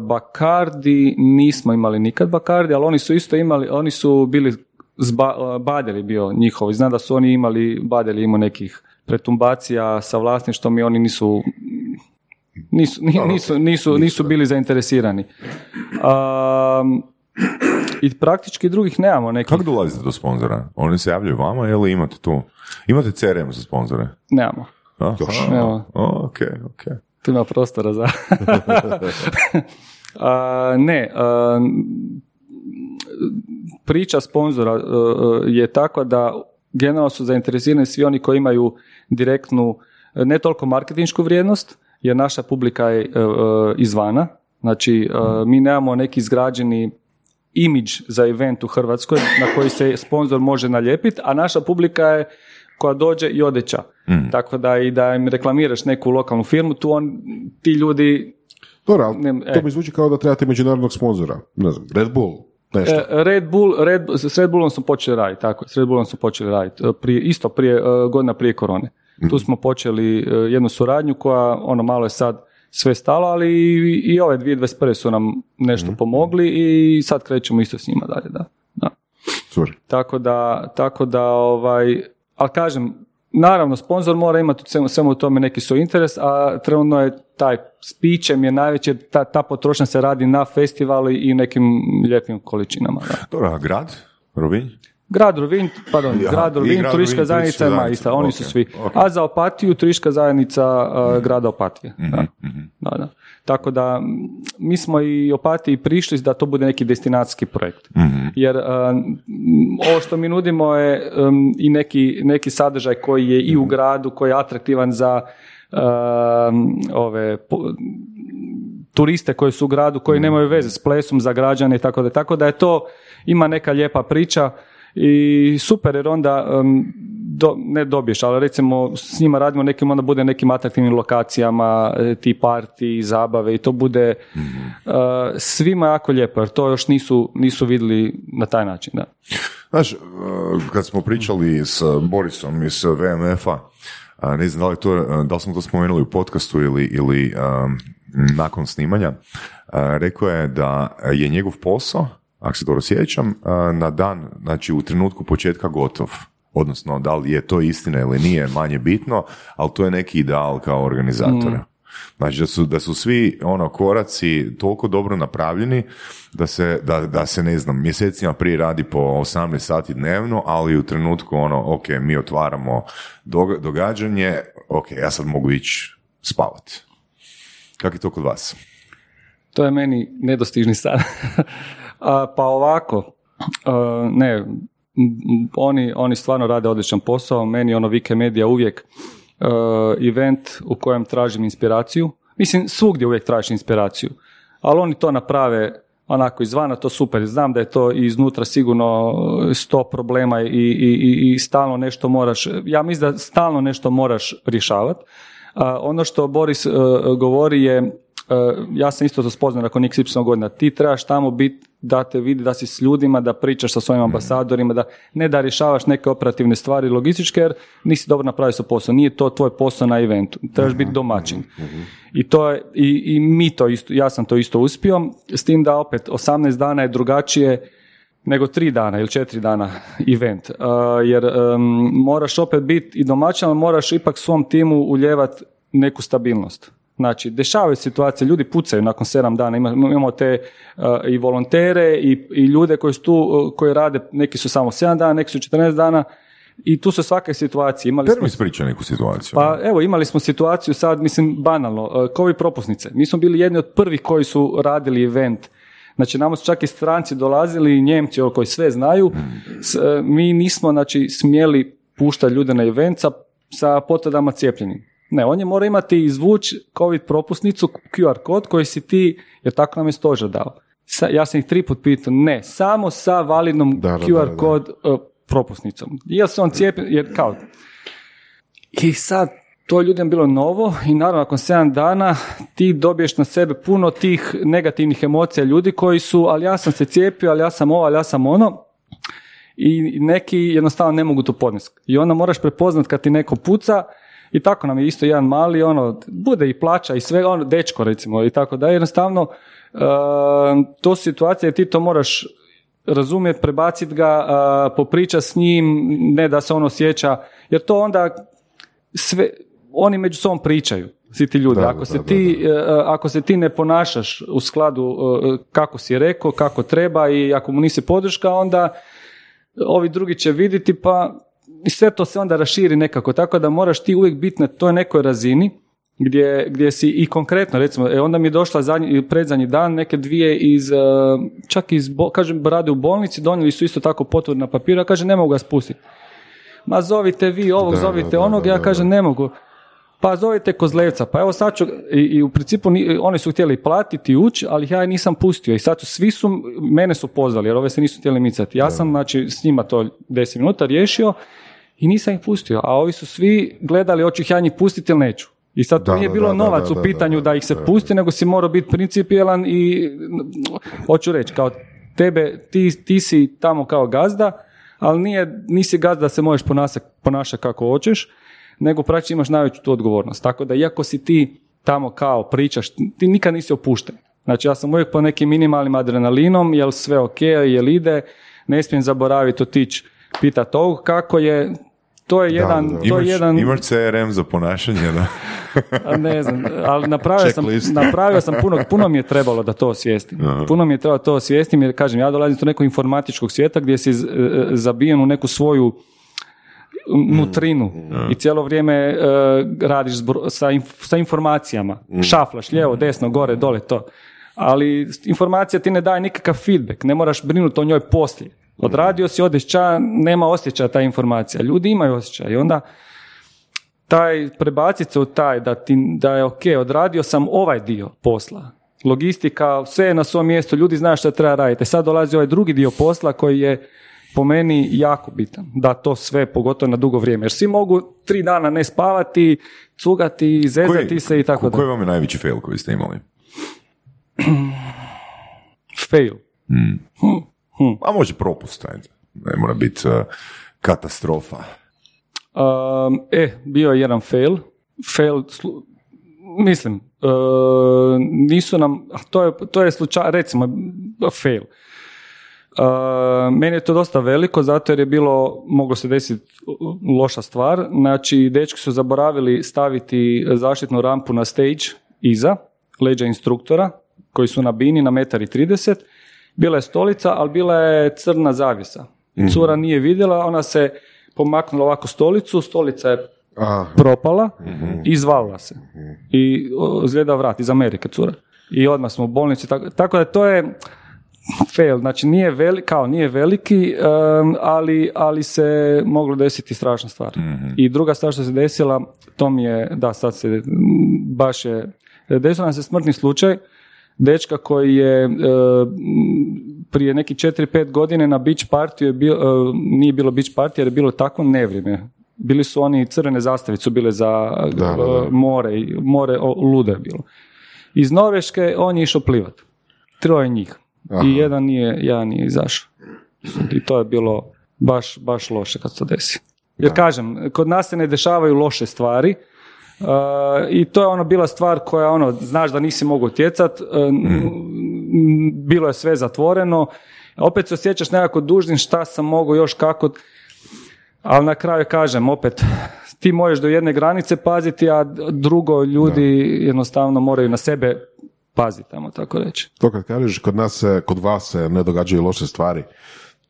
Bacardi nismo imali nikad Bacardi, ali oni su isto imali, oni su bili zba, uh, Badel je bio njihov. Znam da su oni imali, Badel je imao nekih pretumbacija sa vlasništvom i oni nisu nisu, ni- nisu, nisu, nisu bili zainteresirani. Um, I praktički drugih nemamo nekih. Kako dolazite do sponzora? Oni se javljaju vama ili imate tu? Imate CRM za sponzore? Nemamo. Aha. Nemamo. O, ok, ok. Tu ima prostora za... A, ne, a, priča sponzora a, a, je takva da generalno su zainteresirani svi oni koji imaju direktnu, ne toliko marketinšku vrijednost, jer naša publika je a, izvana. Znači, mi nemamo neki izgrađeni imidž za event u Hrvatskoj na koji se sponzor može nalijepiti, a naša publika je koja dođe i odeća. Tako da i da im reklamiraš neku lokalnu firmu, tu on, ti ljudi Dobro, ali Ne, to e. mi zvuči kao da trebate međunarodnog sponzora. Ne znam, Red Bull, nešto. E, Red Bull, Red, s Red Bullom smo počeli raditi, tako, s Red Bullom smo počeli raditi, e, prije, isto prije, e, godina prije korone. Tu smo počeli e, jednu suradnju koja, ono, malo je sad sve stalo, ali i, i ove 2021. su nam nešto pomogli i sad krećemo isto s njima dalje, da. da. Super. Tako da, tako da, ovaj, ali kažem, naravno, sponzor mora imati svemu u tome neki svoj interes, a trenutno je taj s je najveći, jer ta, ta potrošnja se radi na festivalu i nekim lijepim količinama. Da. Dobro, grad? Rovinj? Grad Rovinj, pardon, Aha, grad Rovinj, grad turistička zajednica je majsta, oni ok, su svi. ok. A za Opatiju, turistička zajednica uh, grada Opatije. Da. Da, da. Tako da, mi smo i Opatiji prišli da to bude neki destinacijski projekt. Jer uh, ovo što mi nudimo je um, i neki, neki sadržaj koji je i u gradu, koji je atraktivan za um, ove po- turiste koji su u gradu, koji nemaju veze s plesom za građane i tako da. Tako da je to, ima neka lijepa priča i super jer onda um, do, ne dobiješ, ali recimo s njima radimo nekim, onda bude nekim atraktivnim lokacijama, e, ti parti, zabave i to bude uh, svima jako lijepo, jer to još nisu, nisu vidjeli na taj način. Da. Znaš, uh, kad smo pričali s Borisom iz VMF-a, ne znam da li, to, da li smo to spomenuli u podcastu ili, ili um, nakon snimanja, rekao je da je njegov posao, ako se dobro sjećam, na dan, znači u trenutku početka gotov. Odnosno, da li je to istina ili nije, manje bitno, ali to je neki ideal kao organizatora. Znači da su, da su svi ono koraci toliko dobro napravljeni da se, da, da se ne znam, mjesecima prije radi po 18 sati dnevno, ali u trenutku ono, ok, mi otvaramo dog- događanje, ok, ja sad mogu ići spavati. Kako je to kod vas? To je meni nedostižni san. A, pa ovako, a, ne, oni, oni stvarno rade odličan posao. Meni ono Wikimedia uvijek a, event u kojem tražim inspiraciju. Mislim, svugdje uvijek tražiš inspiraciju. Ali oni to naprave onako izvana, to super. Znam da je to iznutra sigurno sto problema i, i, i, stalno nešto moraš, ja mislim da stalno nešto moraš rješavati. Ono što Boris govori je, ja sam isto to spoznao nakon XY godina, ti trebaš tamo biti da te vidi da si s ljudima, da pričaš sa svojim ambasadorima, da ne da rješavaš neke operativne stvari logističke jer nisi dobro napravio svoj posao. Nije to tvoj posao na eventu. Trebaš biti domaćin. I to je, i, i mi to isto, ja sam to isto uspio, s tim da opet 18 dana je drugačije nego tri dana ili četiri dana event. Uh, jer um, moraš opet biti i domaćin, ali moraš ipak svom timu uljevati neku stabilnost. Znači, dešavaju situacije, ljudi pucaju nakon sedam dana, Ima- imamo te uh, i volontere i, i ljude koji su tu, uh, koji rade, neki su samo sedam dana, neki su 14 dana i tu su svake situacije. Imali Ter smo neku situaciju. pa evo, imali smo situaciju sad, mislim, banalno, uh, COVID propusnice. Mi smo bili jedni od prvih koji su radili event. Znači, nama su čak i stranci dolazili, i Njemci koji sve znaju. S- uh, mi nismo, znači, smjeli puštati ljude na event sa, sa potvrdama cijepljenim. Ne, on je mora imati izvući COVID propusnicu, QR kod koji si ti, jer tako nam je stožer dao. Sa, ja sam ih tri put pitao, ne, samo sa validnom Da, da, QR da, da. kod uh, propusnicom. Jel se on cijepi, jer kao, i sad, to je ljudima bilo novo i naravno nakon 7 dana ti dobiješ na sebe puno tih negativnih emocija ljudi koji su, ali ja sam se cijepio, ali ja sam ovo, ali ja sam ono. I neki jednostavno ne mogu to podnesti. I onda moraš prepoznat kad ti neko puca i tako nam je isto jedan mali, ono, bude i plaća i sve, ono, dečko recimo i tako da jednostavno uh, to su situacije ti to moraš razumjeti, prebaciti ga, uh, popričati s njim, ne da se on osjeća, jer to onda sve, oni među sobom pričaju, svi ti ljudi. Da, ako, da, se da, ti, e, ako se ti ne ponašaš u skladu e, kako si rekao, kako treba i ako mu nisi podrška, onda ovi drugi će vidjeti pa i sve to se onda raširi nekako, tako da moraš ti uvijek biti na toj nekoj razini gdje, gdje si i konkretno, recimo, e, onda mi je došla zadnji, predzadnji dan neke dvije iz, e, čak iz, kažem, rade u bolnici, donijeli su isto tako potvrdu na papiru, a kaže ne mogu ga spustiti. Ma zovite vi ovog, Da, zovite da, onog, da, ja kažem ne mogu. Pa zovite Kozlevca, pa evo sad ću, i, i u principu ni- oni su htjeli platiti i ući, ali ja nisam pustio i sad su, svi su, mene su pozvali jer ove se nisu htjeli micati. Ja sam znači s njima to 10 minuta riješio i nisam ih pustio, a ovi su svi gledali hoću ih ja njih pustiti ili neću. I sad Da, nije da, bilo da, novac da, u da, pitanju da, da, ih se da. pusti, nego si morao biti principijelan i hoću reći, kao tebe, ti, ti si tamo kao gazda, ali nije, nisi gazda da se možeš ponašati ponašat kako hoćeš, nego praktično imaš najveću tu odgovornost. Tako da iako si ti tamo kao pričaš, ti nikad nisi opušten. Znači ja sam uvijek po nekim minimalnim adrenalinom, jel sve ok, jel ide, ne smijem zaboraviti otići pitat ovog kako je, to je jedan, da, da. to Imaš, je jedan, imaš CRM za ponašanje, da? ne znam, ali napravio sam, napravio sam puno, puno mi je trebalo da to osvijestim. Puno mi je trebalo to osvijestim jer kažem, ja dolazim tog nekog informatičkog svijeta gdje si e, zabijen u neku svoju nutrinu i cijelo vrijeme e, radiš zbro- sa, inf- sa informacijama. Šaflaš lijevo, desno, gore, dole, to. Ali informacija ti ne daje nikakav feedback, ne moraš brinuti o njoj poslije. Odradio si, odeš ča, nema osjećaja ta informacija. Ljudi imaju osjećaj i onda taj prebaciti se u taj da, ti, da je ok, odradio sam ovaj dio posla. Logistika, sve je na svom mjestu, ljudi znaju što treba raditi. Sad dolazi ovaj drugi dio posla koji je po meni jako bitan, da to sve, pogotovo na dugo vrijeme, jer svi mogu tri dana ne spavati, cugati, zezati se i tako ko- da. Koji vam je najveći fail koji ste imali? Fail. A može propust, ajde. Ne mora biti uh, katastrofa. Um, e, bio je jedan fail. Fail, slu- mislim, uh, nisu nam, a to je, to je slučaj, recimo, fail. Uh, meni je to dosta veliko, zato jer je bilo, moglo se desiti loša stvar. Znači, dečki su zaboravili staviti zaštitnu rampu na stage iza, leđa instruktora, koji su na bini na metar i 30. Bila je stolica, ali bila je crna zavjesa. Cura nije vidjela, ona se pomaknula ovako stolicu, stolica je A, propala i izvalila se. I o, zgleda vrat iz Amerike cura. I odmah smo u bolnici. Tako, tako da to je fail. Znači nije veliki, kao nije veliki, ali, ali se moglo desiti strašna stvar. I druga stvar što se desila, to mi je, da sad se baš je, desio nam se smrtni slučaj dečka koji je e, prije neki 4-5 godine na beach partiju je bio, e, nije bilo beach party jer je bilo tako nevrijeme. Bili su oni crvene zastavice su bile za Da, da, da. e, more, i more o, ludo je bilo. Iz Norveške on je išao plivat. Troje njih. Aha. I jedan nije, jedan nije izašao. I to je bilo baš, baš loše kad se to desi. Jer kažem, kod nas se ne dešavaju loše stvari, Uh, I to je ono bila stvar koja ono, znaš da nisi mogao utjecat, n- bilo je sve zatvoreno, opet se osjećaš nekako dužnim šta sam mogao još kako, ali na kraju kažem opet, ti možeš do jedne granice paziti, a drugo ljudi jednostavno moraju na sebe paziti, tamo tako reći. to kad kažeš, kod nas se, kod vas se ne događaju loše stvari,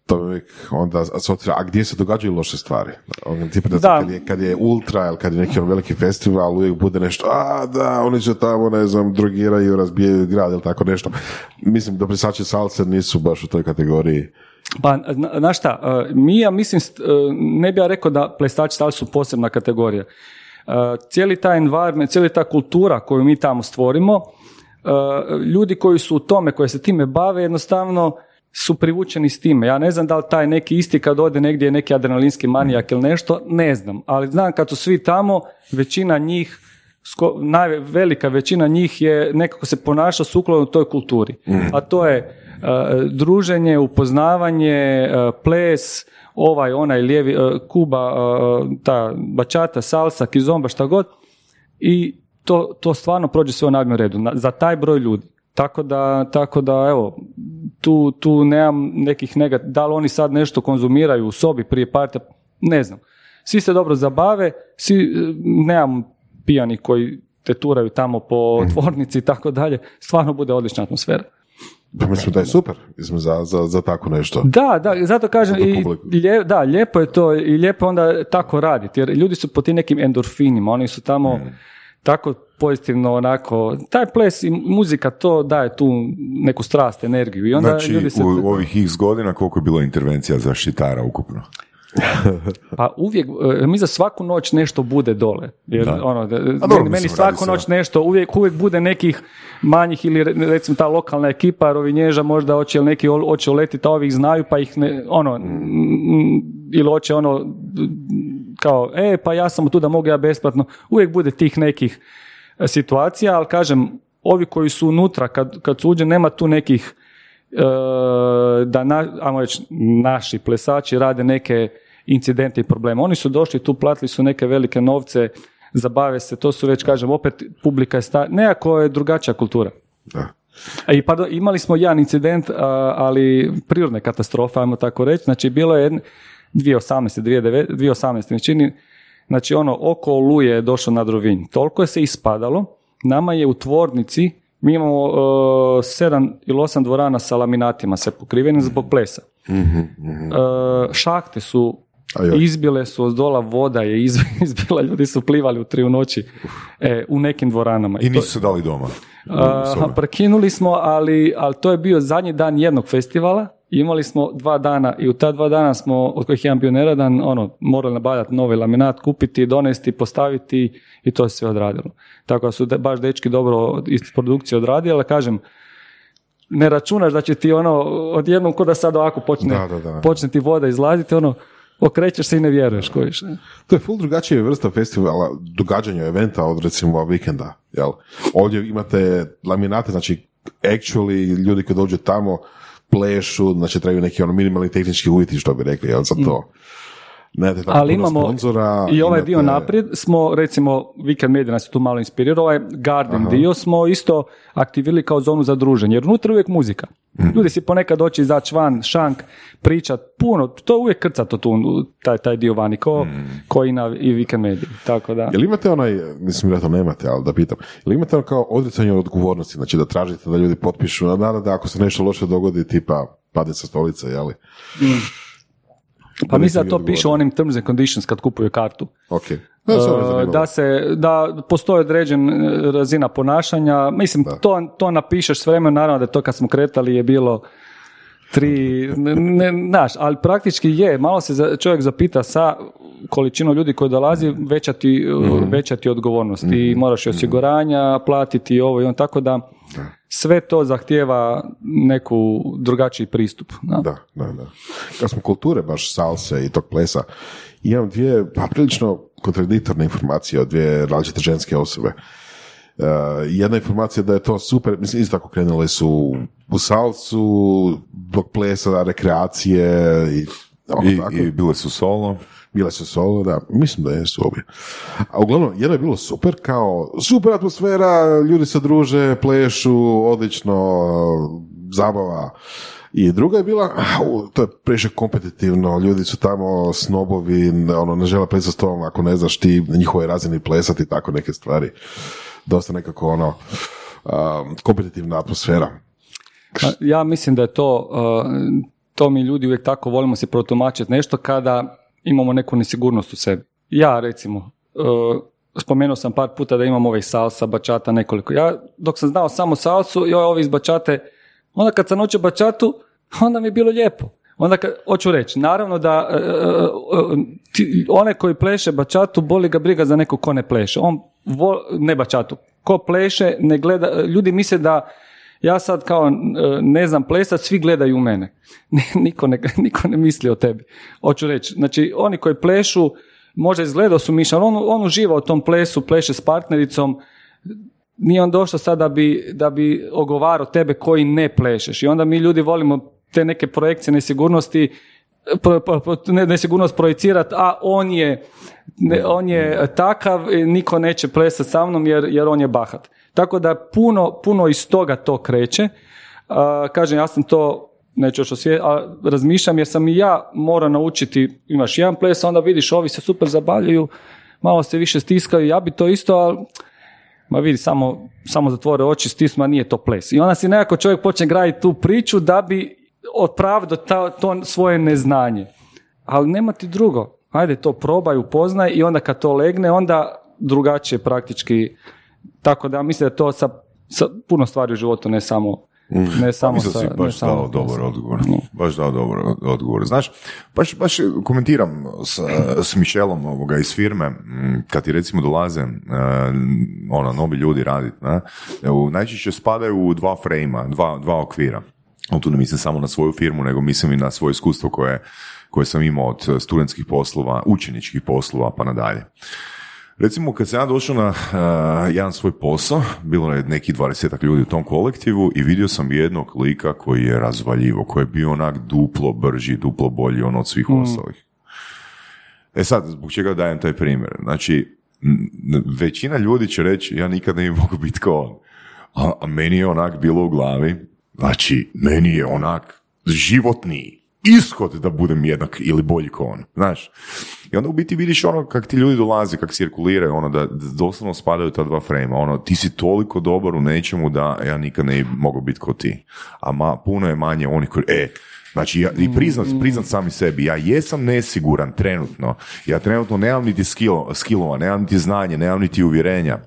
to uvijek onda asocira, a gdje se događaju loše stvari? On, tipa da, Da. Kad, je, kad je ultra ili kad je neki ono veliki festival, uvijek bude nešto, a da, oni se tamo, ne znam, drogiraju, razbijaju grad ili tako nešto. Mislim, da plesači salse nisu baš u toj kategoriji. Pa, zna- znaš šta, uh, mi, ja mislim, uh, ne bi ja rekao da plesači salsa su posebna kategorija. Uh, cijeli taj environment, cijeli ta kultura koju mi tamo stvorimo, ljudi koji su u tome, koji se time bave, jednostavno su privučeni s time. Ja ne znam da li taj neki isti kad ode negdje je neki adrenalinski manijak ili nešto, ne znam. Ali znam kad su svi tamo, većina njih sko- naj, velika većina njih je nekako se ponaša sukladno toj kulturi. A to je e, druženje, upoznavanje, e, ples, ovaj, onaj lijevi, e, kuba, ta bačata, salsa, kizomba, šta god. I to, to stvarno prođe sve u najboljem redu. Na- za taj broj ljudi. Tako da, tako da evo, tu, tu nemam nekih negat, da li oni sad nešto konzumiraju u sobi prije partija, ne znam. Svi se dobro zabave, svi, nemam pijani koji te turaju tamo po tvornici i tako dalje, stvarno bude odlična atmosfera. Pa mislim da je super mislim, za, za, za tako nešto. Da, da, zato kažem, Za i, lje- da, lijepo je to i lijepo je onda tako raditi, jer ljudi su po tim nekim endorfinima, oni su tamo Mm. Tako pozitivno onako, taj ples i muzika to daje tu neku strast, energiju i onda Znači, ljudi se... u ovih x godina koliko je bilo intervencija zaštitara ukupno? Pa uvijek, e, mi za svaku noć nešto bude dole. Jer, Da. ono, da- dobro, meni, svaku noć nešto, uvijek, uvijek bude nekih manjih ili re- recimo ta lokalna ekipa rovinježa možda hoće ili neki hoće uletiti, a ovih znaju pa ih ne, ono, ili hoće ono, kao, e, pa ja sam tu da mogu ja besplatno. Uvijek bude tih nekih e, situacija, ali kažem, ovi koji su unutra, kad, kad su uđe, nema tu nekih e, da na, ajmo reći, naši plesači rade neke incidente i probleme. Oni su došli tu, platili su neke velike novce, zabave se, to su već, kažem, opet publika je sta... Nekako je drugačija kultura. Da. A I pardon, imali smo jedan incident, ali prirodne katastrofe, ajmo tako reći. Znači, bilo je 2018. 2009, 2018. mi čini, znači ono, oko oluje je došlo na Rovinj. Toliko je se ispadalo, nama je u tvornici, mi imamo uh, sedam ili osam dvorana sa laminatima se pokrivenim zbog plesa. Uh, šahte su Ajoj. izbile su od dola voda je iz- izbila, ljudi su plivali u tri u noći e, u nekim dvoranama. I nisu se dali doma. Aha, prekinuli smo, ali, ali to je bio zadnji dan jednog festivala. Imali smo dva dana i u ta dva dana smo, od kojih jedan bio neradan, ono, morali nabavljati novi laminat, kupiti, donesti, postaviti i to se sve odradilo. Tako da su de- baš dečki dobro iz produkcije odradili, ali kažem, ne računaš da će ti ono odjednom ko da sad ovako počne, Da, da, da. počne ti voda izlaziti, ono okrećeš se i ne vjeruješ kojiš. ne? To je full drugačija vrsta festivala, događanja eventa od recimo vikenda. Jel? Ovdje imate laminate, znači actually ljudi koji dođu tamo plešu, znači trebaju neki ono minimalni tehnički uvjeti što bi rekli, jel, za to. Nemate tako Ali imamo sponzora, i ovaj dio naprijed smo, recimo, Weekend Media nas je tu malo inspirirao, ovaj Garden dio smo isto aktivirali kao zonu za druženje, jer unutra je uvijek muzika. Mhm. Ljudi si ponekad doći izaći van, šank, pričat, puno, to je uvijek krcato tu, taj, taj dio vani, ko, Mhm. ko i na i Weekend Media, tako da. Jel imate onaj, mislim vjerojatno nemate, ali da pitam, jel imate ono kao odricanje od odgovornosti, znači da tražite da ljudi potpišu, na nada da ako se nešto loše dogodi, tipa pade sa stolice, jeli? Pa mislim da to piše u onim terms and conditions kad kupuju kartu. Ok. Da, se ono E, zanimalo. da se, da postoji određen e, razina ponašanja, mislim, to, to napišeš s vremenom, naravno da to kad smo kretali je bilo tri, ne, znaš, ali praktički je, malo se za- čovjek zapita sa količinom ljudi koji dolazi, veća ti, veća ti odgovornost i moraš i osiguranja platiti i ovo i on, tako da sve to zahtijeva neku drugačiji pristup. da. Da, da, da. Kad smo kulture, baš salse i tog plesa, imam dvije, pa prilično kontradiktorne informacije od dvije različite ženske osobe. Uh, jedna informacija da je to super, mislim, isto tako krenule su u salsu, dok plesa, rekreacije i, I, tako. I bile su solo. Bile su solo, da, mislim da jesu obje. A uglavnom, jedno je bilo super, kao super atmosfera, ljudi se druže, plešu, odlično, zabava. I druga je bila, to je previše kompetitivno, ljudi su tamo snobovi, ono, ne žele plesati s tobom ako ne znaš ti na njihovoj razini plesati, tako neke stvari. Dosta nekako ono, kompetitivna atmosfera. Pa, Ja mislim da je to, to mi ljudi uvijek tako volimo se protumačiti nešto kada imamo neku nesigurnost u sebi. Ja recimo, uh, spomenuo sam par puta da imam ovaj salsa, bačata, nekoliko. Ja dok sam znao samo salsu i ovi iz bačate, onda kad sam naučio bačatu, onda mi je bilo lijepo. Onda kad, hoću reći, naravno da uh, uh, one koji pleše bačatu, boli ga briga za neko ko ne pleše. On vo, ne bačatu. Ko pleše, ne gleda, ljudi misle da ja sad kao e, ne znam plesat, svi gledaju u mene. niko, ne, niko ne misli o tebi. Hoću reći, znači oni koji plešu, možda izgledao su miša, ali on, on uživa u tom plesu, pleše s partnericom, nije on došao sad da bi, da bi ogovarao tebe koji ne plešeš. I onda mi ljudi volimo te neke projekcije nesigurnosti, pro- pro- pro- ne, nesigurnost projicirati, a on je, ne, on je takav, niko neće plesati sa mnom jer, jer on je bahat. Tako da puno, puno iz toga to kreće. A, kažem, ja sam to neću još osvije, a razmišljam jer sam i ja mora naučiti, imaš jedan ples, onda vidiš ovi se super zabavljaju, malo se više stiskaju, ja bi to isto, ali ma vidi, samo, samo zatvore oči, stisma, nije to ples. I onda si nekako čovjek počne graditi tu priču da bi opravdao ta- to svoje neznanje. Ali nema ti drugo. Ajde, to probaj, upoznaj i onda kad to legne, onda drugačije praktički. Tako da mislim da to sa, sa puno stvari u životu, ne samo ne samo Mislim sa, si ne baš samo dao dobar odgovor. Baš dao dobar odgovor. Znaš, baš, baš komentiram s, s Mišelom ovoga iz firme, m, kad ti recimo dolaze e, ono, novi ljudi raditi, ne, u- najčešće spadaju u dva frejma, dva, dva okvira. Tu ne mislim samo na svoju firmu, nego mislim i na svoje iskustvo koje, koje sam imao od studentskih poslova, učeničkih poslova pa nadalje. Recimo, kad sam ja došao na eh, jedan svoj posao, bilo je neki dvadesetak ljudi u tom kolektivu i vidio sam jednog lika koji je razvaljivo, koji je bio onak duplo brži, duplo bolji on od svih ostalih. E sad, zbog čega dajem taj primjer? Znači, većina ljudi će reći, ja nikad ne mogu biti kao on. A, a meni je onak bilo u glavi, znači, meni je onak životni ishod da budem jednak ili bolji kao on, znaš. I onda u biti vidiš ono kak ti ljudi dolaze, kak cirkuliraju, ono da, doslovno spadaju ta dva frema, ono ti si toliko dobar u nečemu da ja nikad ne mogao biti kao ti. A ma, puno je manje onih koji, e, Znači, ja, i priznat, priznat sami sebi, ja jesam nesiguran trenutno, ja trenutno nemam niti skill, skillova, nemam niti znanje, nemam niti uvjerenja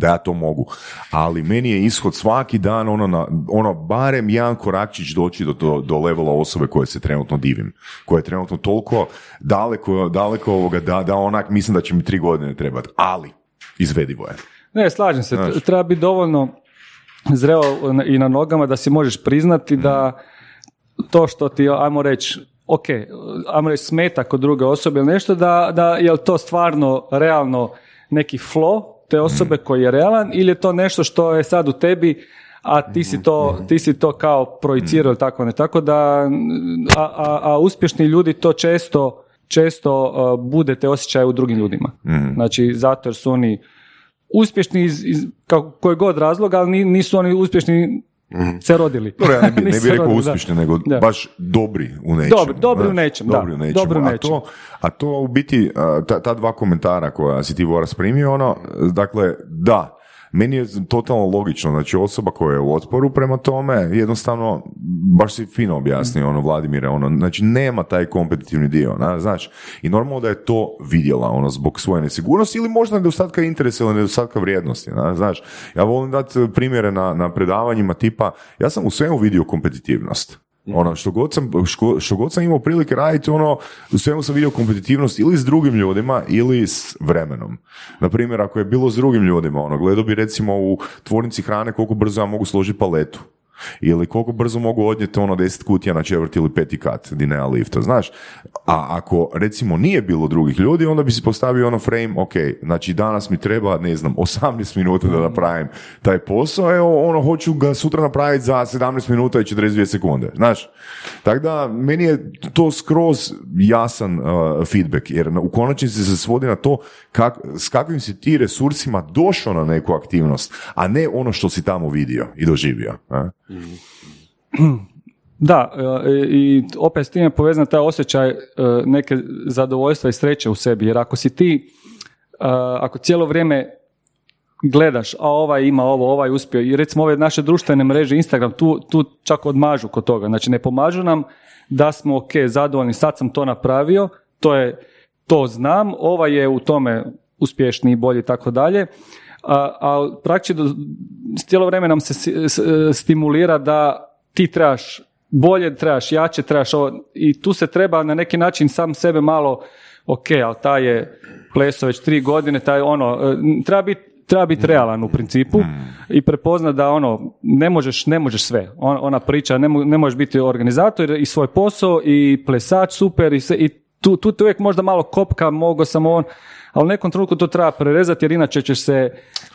da ja to mogu, ali meni je ishod svaki dan ono, na, ono barem jedan korakčić doći do, do, do levela osobe koje se trenutno divim, koje je trenutno toliko daleko, daleko ovoga da, da onak mislim da će mi tri godine trebati, ali izvedivo je. Ne, slažem se. Znaš. Treba biti dovoljno zreo i na nogama da si možeš priznati da to što ti, ajmo reći, ok, ajmo reći smeta kod druge osobe ili nešto, da, da je to stvarno realno neki flow te osobe koji je realan ili je to nešto što je sad u tebi a ti si to, ti si to kao projicirao ili tako ne. Tako da, a, a, a uspješni ljudi to često, često uh, bude te osjećaje u drugim ljudima. Znači, zato jer su oni uspješni iz, iz kako, kojeg god razloga, ali ni- nisu oni uspješni se rodili. Dobro, ja ne bi, ne bi rekao uspješni, nego Da. baš dobri u nečemu. Dobri- dobri u znaš, nečem, da. Dobri u nečemu. Dobri u A, nečem. to, a to u biti, a, ta, ta dva komentara koja si ti Voras primio, ono, dakle, da, meni je totalno logično, znači osoba koja je u otporu prema tome, jednostavno, baš si fino objasnio, ono, Vladimire, ono, znači nema taj kompetitivni dio, na, znaš, i normalno da je to vidjela, ono, zbog svoje nesigurnosti ili možda nedostatka interesa ili nedostatka vrijednosti, na, znaš, ja volim dati primjere na, na predavanjima tipa, ja sam u svemu vidio kompetitivnost, ono, što god, sam, što, što god sam imao prilike raditi, ono, u svemu sam vidio kompetitivnost ili s drugim ljudima ili s vremenom. Na primjer, ako je bilo s drugim ljudima, ono, gledao bi recimo u tvornici hrane koliko brzo ja mogu složiti paletu. Ili koliko brzo mogu odnijeti ono 10 kutija na četvrti ili peti kat di nema lifta, znaš. A ako recimo nije bilo drugih ljudi, onda bi si postavio ono frame, ok, znači danas mi treba, ne znam, 18 minuta da napravim taj posao, evo ono, hoću ga sutra napraviti za 17 minuta i 42 sekunde, znaš. Tako da, meni je to skroz jasan uh, feedback, jer u konačnici se svodi na to kak, s kakvim si ti resursima došao na neku aktivnost, a ne ono što si tamo vidio i doživio. Da, e, i opet s time je povezan taj osjećaj e, neke zadovoljstva i sreće u sebi, jer ako si ti, e, ako cijelo vrijeme gledaš, a ovaj ima ovo, ovaj uspio, i recimo ove naše društvene mreže, Instagram, tu, tu čak odmažu kod toga, znači ne pomažu nam da smo ok, zadovoljni, sad sam to napravio, to je, to znam, ovaj je u tome uspješniji, bolji i tako dalje, a, a praktički cijelo vrijeme nam se stimulira da ti trebaš bolje, trebaš jače, trebaš ovo, i tu se treba na neki način sam sebe malo, ok, ali taj je pleso već tri godine, taj ono, e, treba biti treba biti realan u principu i prepoznat da ono ne možeš ne možeš sve. On- ona priča ne, mo- ne možeš biti organizator i svoj posao i plesač super i, sve, i tu, tu te uvijek možda malo kopka mogo sam on ali u nekom trenutku to treba prerezati jer inače ćeš se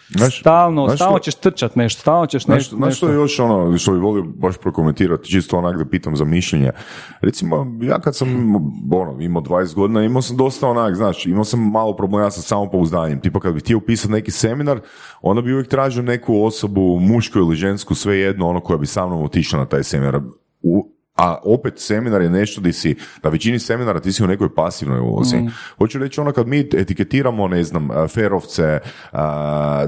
Znaš- stalno, znaš stalno što- ćeš trčat nešto, stalno ćeš Znaš, nešto. znaš što je još ono što bi volio baš prokomentirati, čisto onak da pitam za mišljenje. Recimo, ja kad sam ono, imao 20 godina, imao sam dosta onak, znaš, imao sam malo problema sa samopouzdanjem. Tipa kad bih htio upisati neki seminar, onda bi uvijek tražio neku osobu, mušku ili žensku, svejedno, ono koja bi sa mnom otišla na taj seminar. U, a opet seminar je nešto di si, na većini seminara ti si u nekoj pasivnoj ulozi. Hoću reći ono kad mi etiketiramo, ne znam, ferovce,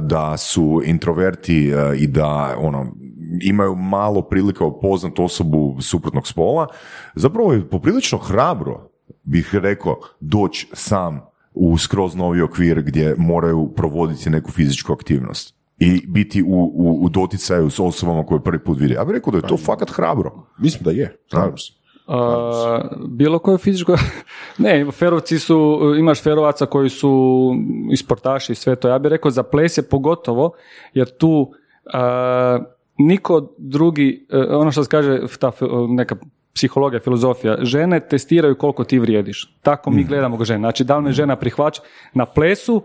da su introverti i da ono, imaju malo prilika upoznat osobu suprotnog spola, zapravo je poprilično hrabro, bih rekao, doći sam u skroz novi okvir gdje moraju provoditi neku fizičku aktivnost i biti u, u, u doticaju s osobama koje prvi put vide. Ja bih rekao da je to fakat hrabro. Mislim da je, slažem se. A, bilo koje fizičko... ne, ferovci su, imaš ferovaca koji su i sportaši i sve to. Ja bih rekao za ples je pogotovo, jer tu a, niko drugi, e, ono što se kaže ta neka psihologija, filozofija, žene testiraju koliko ti vrijediš. Tako mi gledamo ga žene. Znači, da li me žena prihvaća na plesu,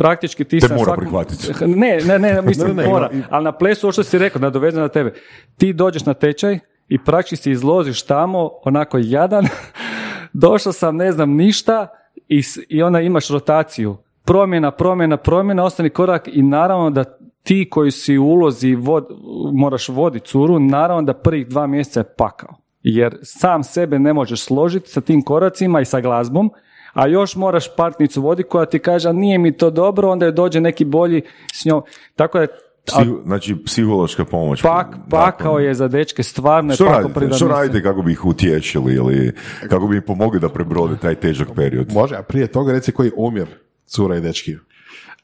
praktički ti Te sa mora svakom-. Ne, ne, ne, mislim Ne, ne, mora. Ali na plesu, ovo što si rekao, nadovezano na tebe, ti dođeš na tečaj i praktički se izložiš tamo, onako jadan, došao sam, ne znam ništa, i, i onda imaš rotaciju. Promjena, promjena, promjena, ostani korak i naravno da ti koji si u ulozi vod, moraš voditi curu, naravno da prvih dva mjeseca je pakao. Jer sam sebe ne možeš složiti sa tim koracima i sa glazbom, a još moraš partnicu voditi koja ti kaže "A nije mi to dobro, onda je dođe neki bolji s njom. Tako da Psiho- znači, psihološka pomoć. pak, pakao Nakon- je za dečke, stvarno Što pakao radite? Što radite kako bi ih utješili ili kako bi im pomogli da prebrode taj težak period? Može, a prije toga reci koji je omjer cura i dečki.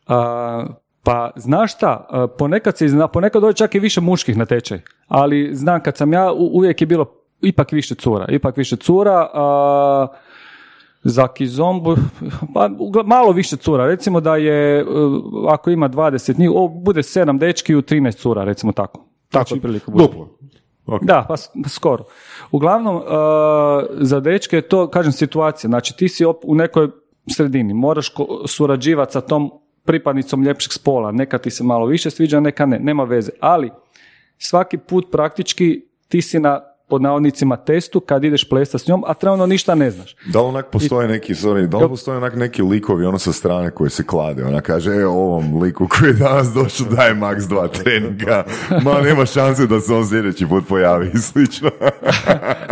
A, pa znaš šta, ponekad se izna, ponekad dođe čak i više muških na tečaj, ali znam kad sam ja, uvijek je bilo ipak više cura, ipak više cura, a, za kizombu, pa malo više cura, recimo da je, e, ako ima 20 njih, o, bude 7 dečki u 13 cura, recimo tako. Tako Znači, otprilike bude. Duplo. Da, pa pa skoro. Uglavnom, uh, za dečke je to, kažem, situacija. Znači, ti si op- u nekoj sredini, moraš ko- surađivati sa tom pripadnicom ljepšeg spola. Neka ti se malo više sviđa, neka ne, nema veze. Ali, svaki put praktički ti si na pod navodnicima testu kad ideš plesati s njom, a trenutno ništa ne znaš. Da li onak postoje neki, sorry, da li postoje onak neki likovi ono sa strane koji se klade, ona kaže, e, ovom liku koji je danas došao daje max dva treninga, ma nema šanse da se on sljedeći put pojavi i slično.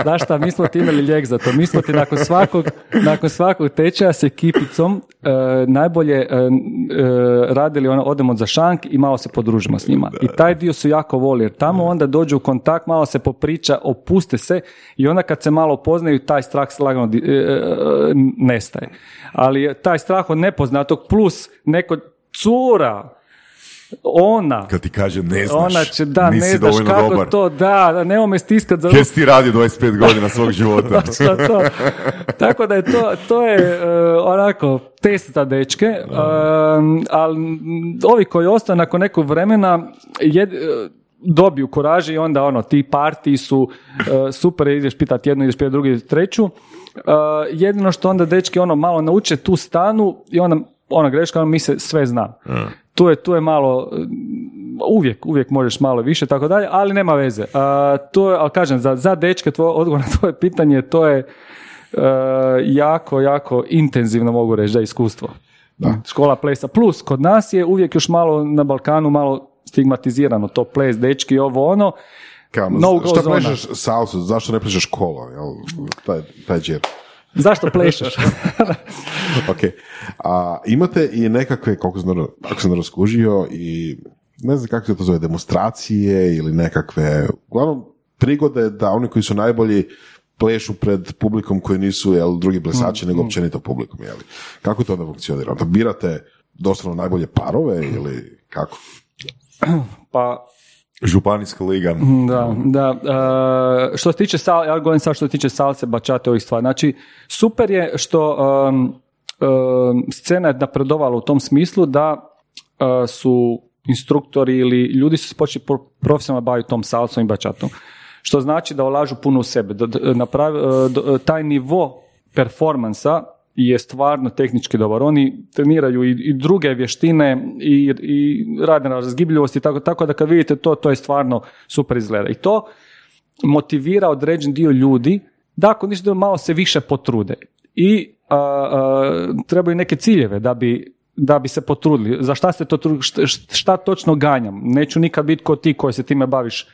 Znaš šta, mi smo ti imali lijek za to. Mi smo ti nakon svakog, nakon svakog tečaja s ekipicom najbolje e, e, radili, ono, odemo za šank i malo se podružimo s njima. I taj dio su jako voli, jer tamo onda dođu u kontakt, malo se popriča, opuste se i onda kad se malo poznaju, taj strah lagano e, e, nestaje. Ali taj strah od nepoznatog plus neko cura, ona, Kad ti kaže ne znaš, ona će, da, nisi ne znaš kako dobar. to, da, da, nemoj me stiskat za Kaj si ti radio 25 godina svog života? Šta to? Tako da je to, to je e, onako test za dečke, e, ali m, ovi koji ostanu nakon nekog vremena jed, e, dobiju kuraže i onda ono, ti partiji su e, super, ideš pitati jednu, ideš pitati drugu, treću. E, jedino što onda dečki ono malo nauče tu stanu i onda ona greška, ono mi se sve zna. Tu je, tu je malo, uvijek, uvijek možeš malo više, tako dalje, ali nema veze. A, to je, ali kažem, za, za dečke, tvoj odgovor na tvoje pitanje, to je e, jako, jako intenzivno mogu reći da je iskustvo. Škola plesa. Plus, kod nas je uvijek još malo na Balkanu malo stigmatizirano to ples, dečki, ovo ono. Kao, No šta plešeš salsu, zašto ne plešeš kolo, jel? Taj, taj džir. Zašto plešeš? ok. A imate i nekakve, koliko sam dobro, ako sam dobro skužio, i ne znam kako se to zove, demonstracije ili nekakve, uglavnom, prigode da oni koji su najbolji plešu pred publikom koji nisu jel, drugi plesači, nego općenito publikom. Jel? Kako to onda funkcionira? Onda birate doslovno najbolje parove ili kako? pa Županijska liga. Da, da. e, što se tiče sal, ja govorim sad što se tiče salse, bačate ovih stvari. Znači, super je što um, um, scena je napredovala u tom smislu da uh, su instruktori ili ljudi su se počeli pro- profesionalno baviti tom salsom i bačatom. Što znači da ulažu puno u sebe. Da, da, napravi- e, do- taj nivo performansa je stvarno tehnički dobar. Oni treniraju i, i druge vještine i, i rade na razgibljivosti, tako, tako da kad vidite to, to je stvarno super izgleda. I to motivira određen dio ljudi da ako ništa malo se više potrude. I a, a, trebaju neke ciljeve da bi da bi se potrudili. Za šta se to šta, šta točno ganjam? Neću nikad biti ko ti koji se time baviš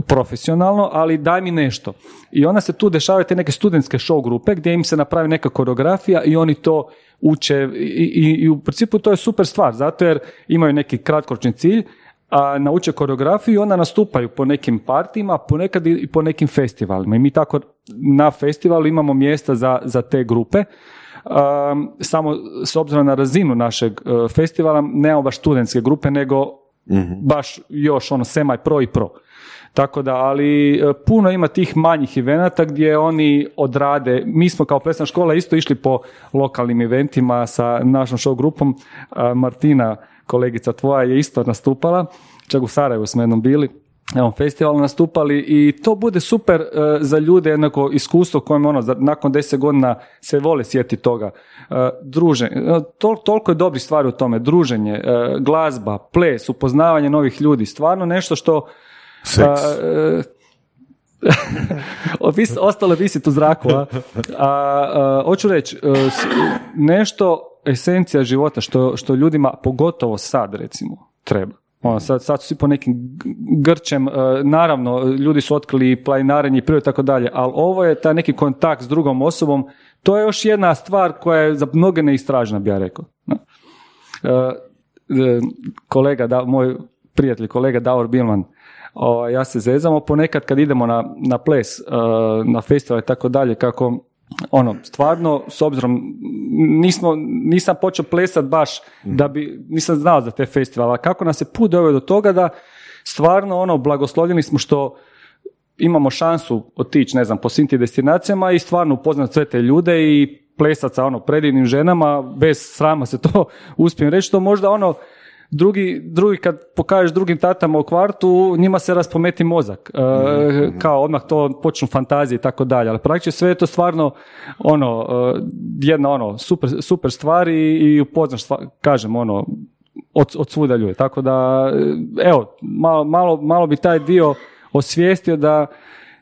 profesionalno, ali daj mi nešto. I onda se tu dešavaju te neke studentske show grupe gdje im se napravi neka koreografija i oni to uče i, i, i u principu to je super stvar, zato jer imaju neki kratkoročni cilj, a nauče koreografiju i onda nastupaju po nekim partijima, ponekad i po nekim festivalima. I mi tako na festivalu imamo mjesta za, za te grupe. Um, samo s obzirom na razinu našeg uh, festivala nemamo baš studentske grupe, nego baš još ono semi pro i pro. Tako da, ali e, puno ima tih manjih evenata gdje oni odrade, mi smo kao plesna škola isto išli po lokalnim eventima sa našom show grupom, A, Martina, kolegica tvoja, je isto nastupala, čak u Sarajevu smo jednom bili, na ovom festivalu nastupali i to bude super e, za ljude jednako iskustvo kojem ono nakon deset godina se vole sjeti toga. E, druže, e, tol- toliko je dobrih stvari u tome, druženje, e, glazba, ples, upoznavanje novih ljudi, stvarno nešto što Seks. a, e, ovis- ostalo visiti u zraku. A, a, a, hoću reći, e, nešto esencija života što, što ljudima, pogotovo sad recimo, treba. Ono, sad, sad su svi po nekim grčem, e, naravno, ljudi su otkrili planinarenje i i tako dalje, ali ovo je taj neki kontakt s drugom osobom, to je još jedna stvar koja je za mnoge neistražna, bi ja rekao. Kolega, da, moj prijatelj, kolega Davor Bilman, o, ja se zezamo ponekad kad idemo na, na ples, e, na festival i tako dalje, kako ono, stvarno, s obzirom, nismo, nisam počeo plesat baš da bi, nisam znao za te festivale, ali kako nas je put doveo do toga da stvarno, ono, blagoslovljeni smo što imamo šansu otići, ne znam, po svim tim destinacijama i stvarno upoznat sve te ljude i plesat sa ono predivnim ženama, bez srama se to uspijem reći, to možda ono drugi, drugi kad pokažeš drugim tatama u kvartu, njima se raspometi mozak. E, Mhm, Kao odmah to počnu fantazije i tako dalje. Ali praktički sve je to stvarno ono, e, jedna ono, super, super stvar i, i upoznaš, stva- kažem, ono, od, od svuda ljude. Tako da, e, evo, malo, malo, malo bi taj dio osvijestio da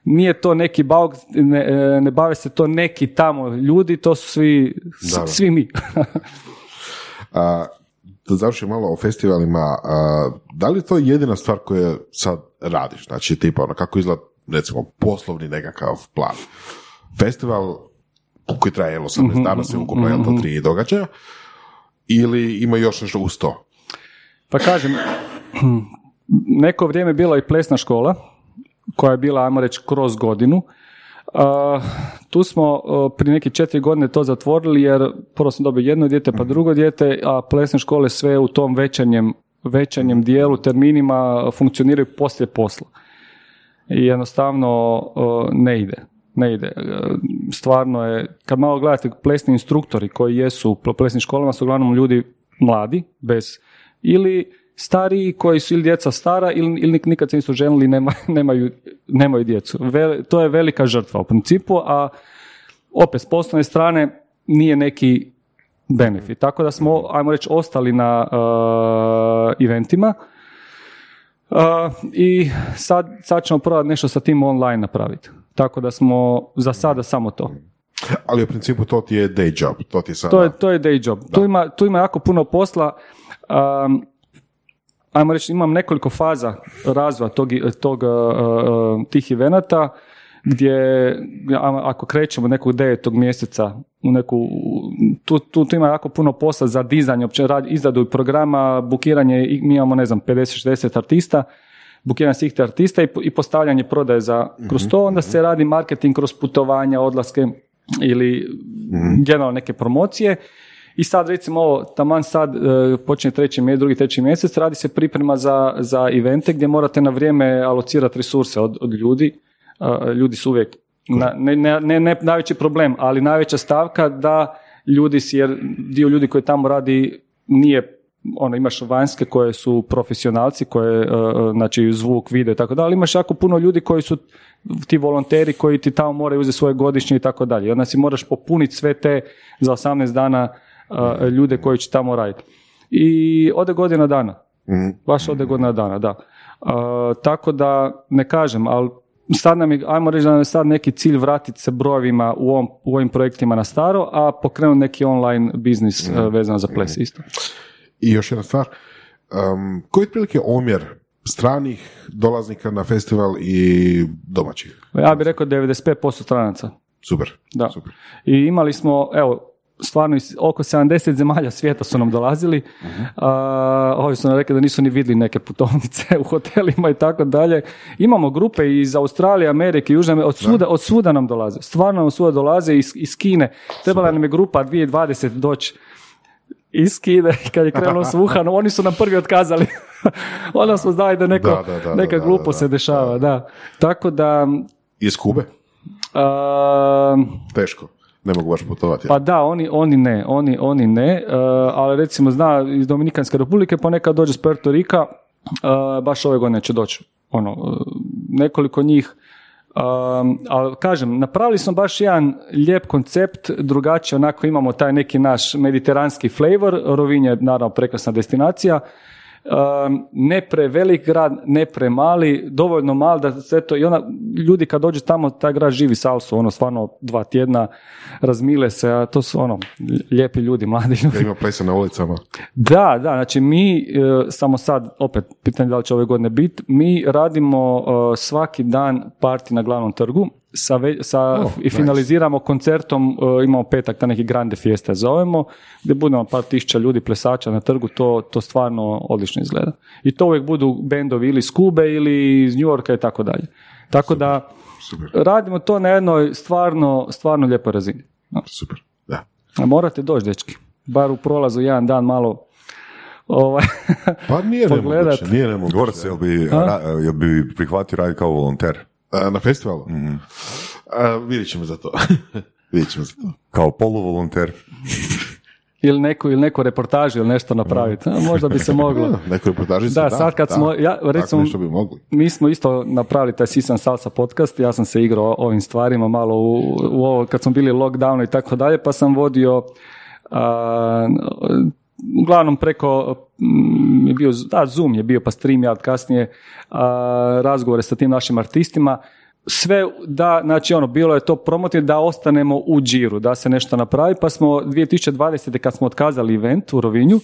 nije to neki bauk, ne, e, ne bave se to neki tamo ljudi, to su svi, s- svi mi. A, da završim malo o festivalima, da li je to jedina stvar koju sad radiš? Znači, tipa, ono, kako izgleda, recimo, poslovni nekakav plan? Festival koji traje, evo, 18 dana, se ukupno, jel to, tri događaja, ili ima još nešto uz to? Pa kažem, neko vrijeme je bila i plesna škola, koja je bila, ajmo reći, kroz godinu. A, tu smo a, prije neke četiri godine to zatvorili jer prvo sam dobio jedno dijete pa drugo dijete, a plesne škole sve u tom većanjem, većanjem dijelu, terminima funkcioniraju poslije posla. I jednostavno a, ne ide. Ne ide. E, Stvarno je, kad malo gledate plesni instruktori koji jesu u plesnim školama su uglavnom ljudi mladi, bez ili stariji koji su ili djeca stara ili, ili nik- nikad se nisu ženili nema, nemaju, nemaju djecu. Ve- to je velika žrtva u principu, a opet s poslovne strane nije neki benefit. Tako da smo, ajmo reći, ostali na uh, eventima uh, i sad, sad ćemo probati nešto sa tim online napraviti. Tako da smo za sada samo to. Ali u principu to ti je day job, to ti je sada... To je, to je day job. Tu ima, tu ima jako puno posla. Um, ajmo reći, imam nekoliko faza razvoja tog, tog, uh, uh, tih evenata gdje ako krećemo nekog devetog mjeseca u neku, tu, tu, tu ima jako puno posla za dizanje, opće rad, izradu programa, bukiranje, mi imamo ne znam 50-60 artista, bukiranje svih tih artista i, i postavljanje prodaje za kroz to, onda se radi marketing kroz putovanja, odlaske ili generalno neke promocije. I sad recimo ovo, taman sad e, počinje treći mjesec, drugi, treći mjesec, radi se priprema za, za evente gdje morate na vrijeme alocirati resurse od, od ljudi. E, ljudi su uvijek, na, ne, ne, ne, ne najveći problem, ali najveća stavka da ljudi si, jer dio ljudi koji tamo radi nije ono, imaš vanjske koje su profesionalci, koje, e, znači zvuk, video i tako dalje, ali imaš jako puno ljudi koji su ti volonteri koji ti tamo moraju uzeti svoje godišnje i tako dalje. I onda si moraš popuniti sve te za 18 dana ljude koji će tamo raditi. I ode godina dana. Baš ode godina dana, da. E, tako da, ne kažem, ali sad nam je, ajmo reći da nam je sad neki cilj vratiti se brojevima u, ovom, u ovim projektima na staro, a pokrenuti neki online biznis e, vezan za ples isto. I još jedna stvar, um, koji je otprilike omjer stranih dolaznika na festival i domaćih? Ja bih rekao 95% stranaca. Super. Da. Super. I imali smo, evo, stvarno oko 70 zemalja svijeta su nam dolazili. A, ovi su nam rekli da nisu ni vidjeli neke putovnice u hotelima i tako dalje. Imamo grupe iz Australije, Amerike, Južne Amerike, od svuda, od svuda nam dolaze. Stvarno nam svuda dolaze iz, iz Kine. Trebala nam je grupa 2020 doći iz Kine, kad je krenulo s Wuhanom, oni su nam prvi otkazali. Onda smo znali da, neko, Da, da, da, neka da, se dešava, da. Tako da, Iz Kube? a, Teško. Ne mogu baš putovati. pa da, oni, oni ne, oni, oni ne, e, ali recimo zna iz Dominikanske republike ponekad dođe s Puerto Rika, e, baš ove godine će doći ono, e, nekoliko njih, Um, ali kažem, napravili smo baš jedan lijep koncept, drugačije onako imamo taj neki naš mediteranski flavor, Rovinj je naravno prekrasna destinacija, ne prevelik grad, ne premali, dovoljno mal da sve to, i ona, ljudi kad dođu tamo, taj grad živi salsu, ono stvarno dva tjedna, razmile se, a to su ono, lijepi ljudi, mladi ljudi. Ja ima plesa na ulicama. Da, da, znači mi, e, samo sad, opet, pitanje da li će ove godine biti, mi radimo e, svaki dan parti na glavnom trgu, sa, ve- sa Oh, i finaliziramo koncertom, e, imamo petak, ta neki grande fieste zovemo, gdje budemo par tisuća ljudi, plesača na trgu, to, to stvarno odlično izgleda. I to uvijek budu bendovi ili iz Kube ili iz New Yorka i tako dalje. Tako da Super. radimo to na jednoj stvarno, stvarno lijepoj razini. No. Super. Da. A morate doći, dečki. Bar u prolazu jedan dan malo ovaj, Pa nije Pogledat. nemoguće. Nije nemoguće. Gorac, jel bi, ra- jel bi prihvatio raditi kao volonter? A, na festivalu? A, vidjet ćemo za to. vidjet ćemo za to. Kao poluvolonter? ili neku, ili neku reportažu ili nešto napraviti. Možda bi se moglo. Neku reportažicu, Da, sad kad smo- ja, recimo- nešto bi mogli. Mi smo isto napravili taj Sisan Salsa podcast, ja sam se igrao ovim stvarima malo u, u ovo, kad smo bili u lockdownu i tako dalje, pa sam vodio a, uglavnom preko mm, je bio, da, Zoom je bio pa stream ja kasnije a, razgovore sa tim našim artistima sve da, znači ono, bilo je to promotiv da ostanemo u džiru, da se nešto napravi, pa smo 2020. kad smo otkazali event u Rovinju,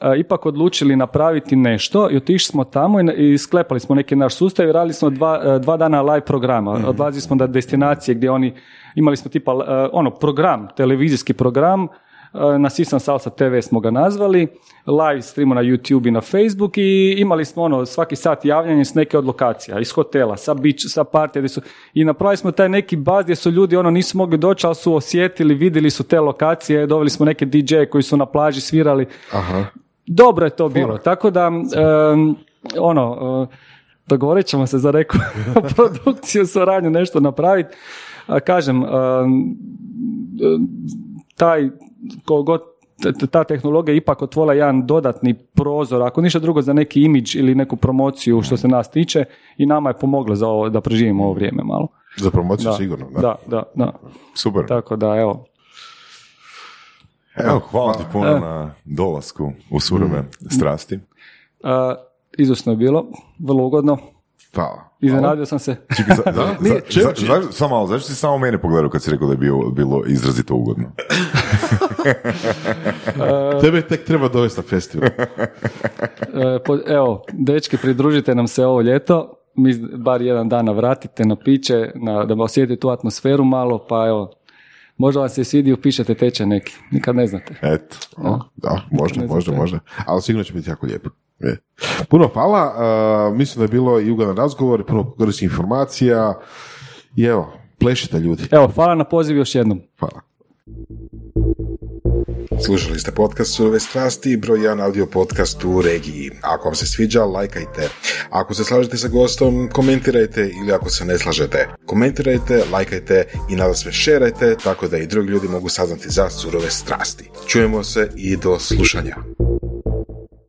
a, ipak odlučili napraviti nešto i otišli smo tamo i, i sklepali smo neki naš sustav i radili smo dva, e, dva dana live programa. Odlazili smo na destinacije gdje oni, imali smo tipa e, ono, program, televizijski program, na Sisan Salsa TV smo ga nazvali, live streamu na YouTube i na Facebook i imali smo ono svaki sat javljanje s neke od lokacija, iz hotela, sa beach, sa partija, gdje su, i napravili smo taj neki baz gdje su ljudi ono nisu mogli doći, ali su osjetili, vidjeli su te lokacije, doveli smo neke DJ koji su na plaži svirali, Aha. dobro je to bilo. Tako da, em, ono, e, dogovorit ćemo se za neku produkciju, suradnju, nešto napraviti. Kažem, em, taj, god t- ta tehnologija je ipak otvorila jedan dodatni prozor, ako ništa drugo za neki imidž ili neku promociju što se nas tiče i nama je pomoglo za ovo, da preživimo ovo vrijeme malo. Za promociju Da, sigurno. Da. da, da, da. Super. Tako da, evo, Evo, hvala ti puno na dolasku u surove strasti. A, izvrsno je bilo, vrlo ugodno. Hvala. Iznenadio sam se. Čekaj, za, za, Nije, za- čep- za- za- samo malo, zašto si samo mene pogledao kad si rekao da je bilo, bilo izrazito ugodno? Tebe tek treba dovesti na festival. E, po- evo, dečki, pridružite nam se ovo ljeto. Mi bar jedan dan navratite na piće, na, da osjetite tu atmosferu malo, pa evo, možda vam se svidi, upišete tečaj neki. Nikad ne znate. Eto. O, da, možda, možda, možda. Ali sigurno će biti jako lijepo. Je. Puno hvala. uh, mislim da je bilo i ugodan razgovor, puno korisnih informacija. I evo, plešite ljudi. Evo, hvala na poziv još jednom. Hvala. Slušali ste podcast Surove strasti, broj jedan audio podcast u regiji. Ako vam se sviđa, lajkajte. Ako se slažete sa gostom, komentirajte ili ako se ne slažete, komentirajte, lajkajte i nada sve šerajte tako da i drugi ljudi mogu saznati za surove strasti. Čujemo se i do slušanja.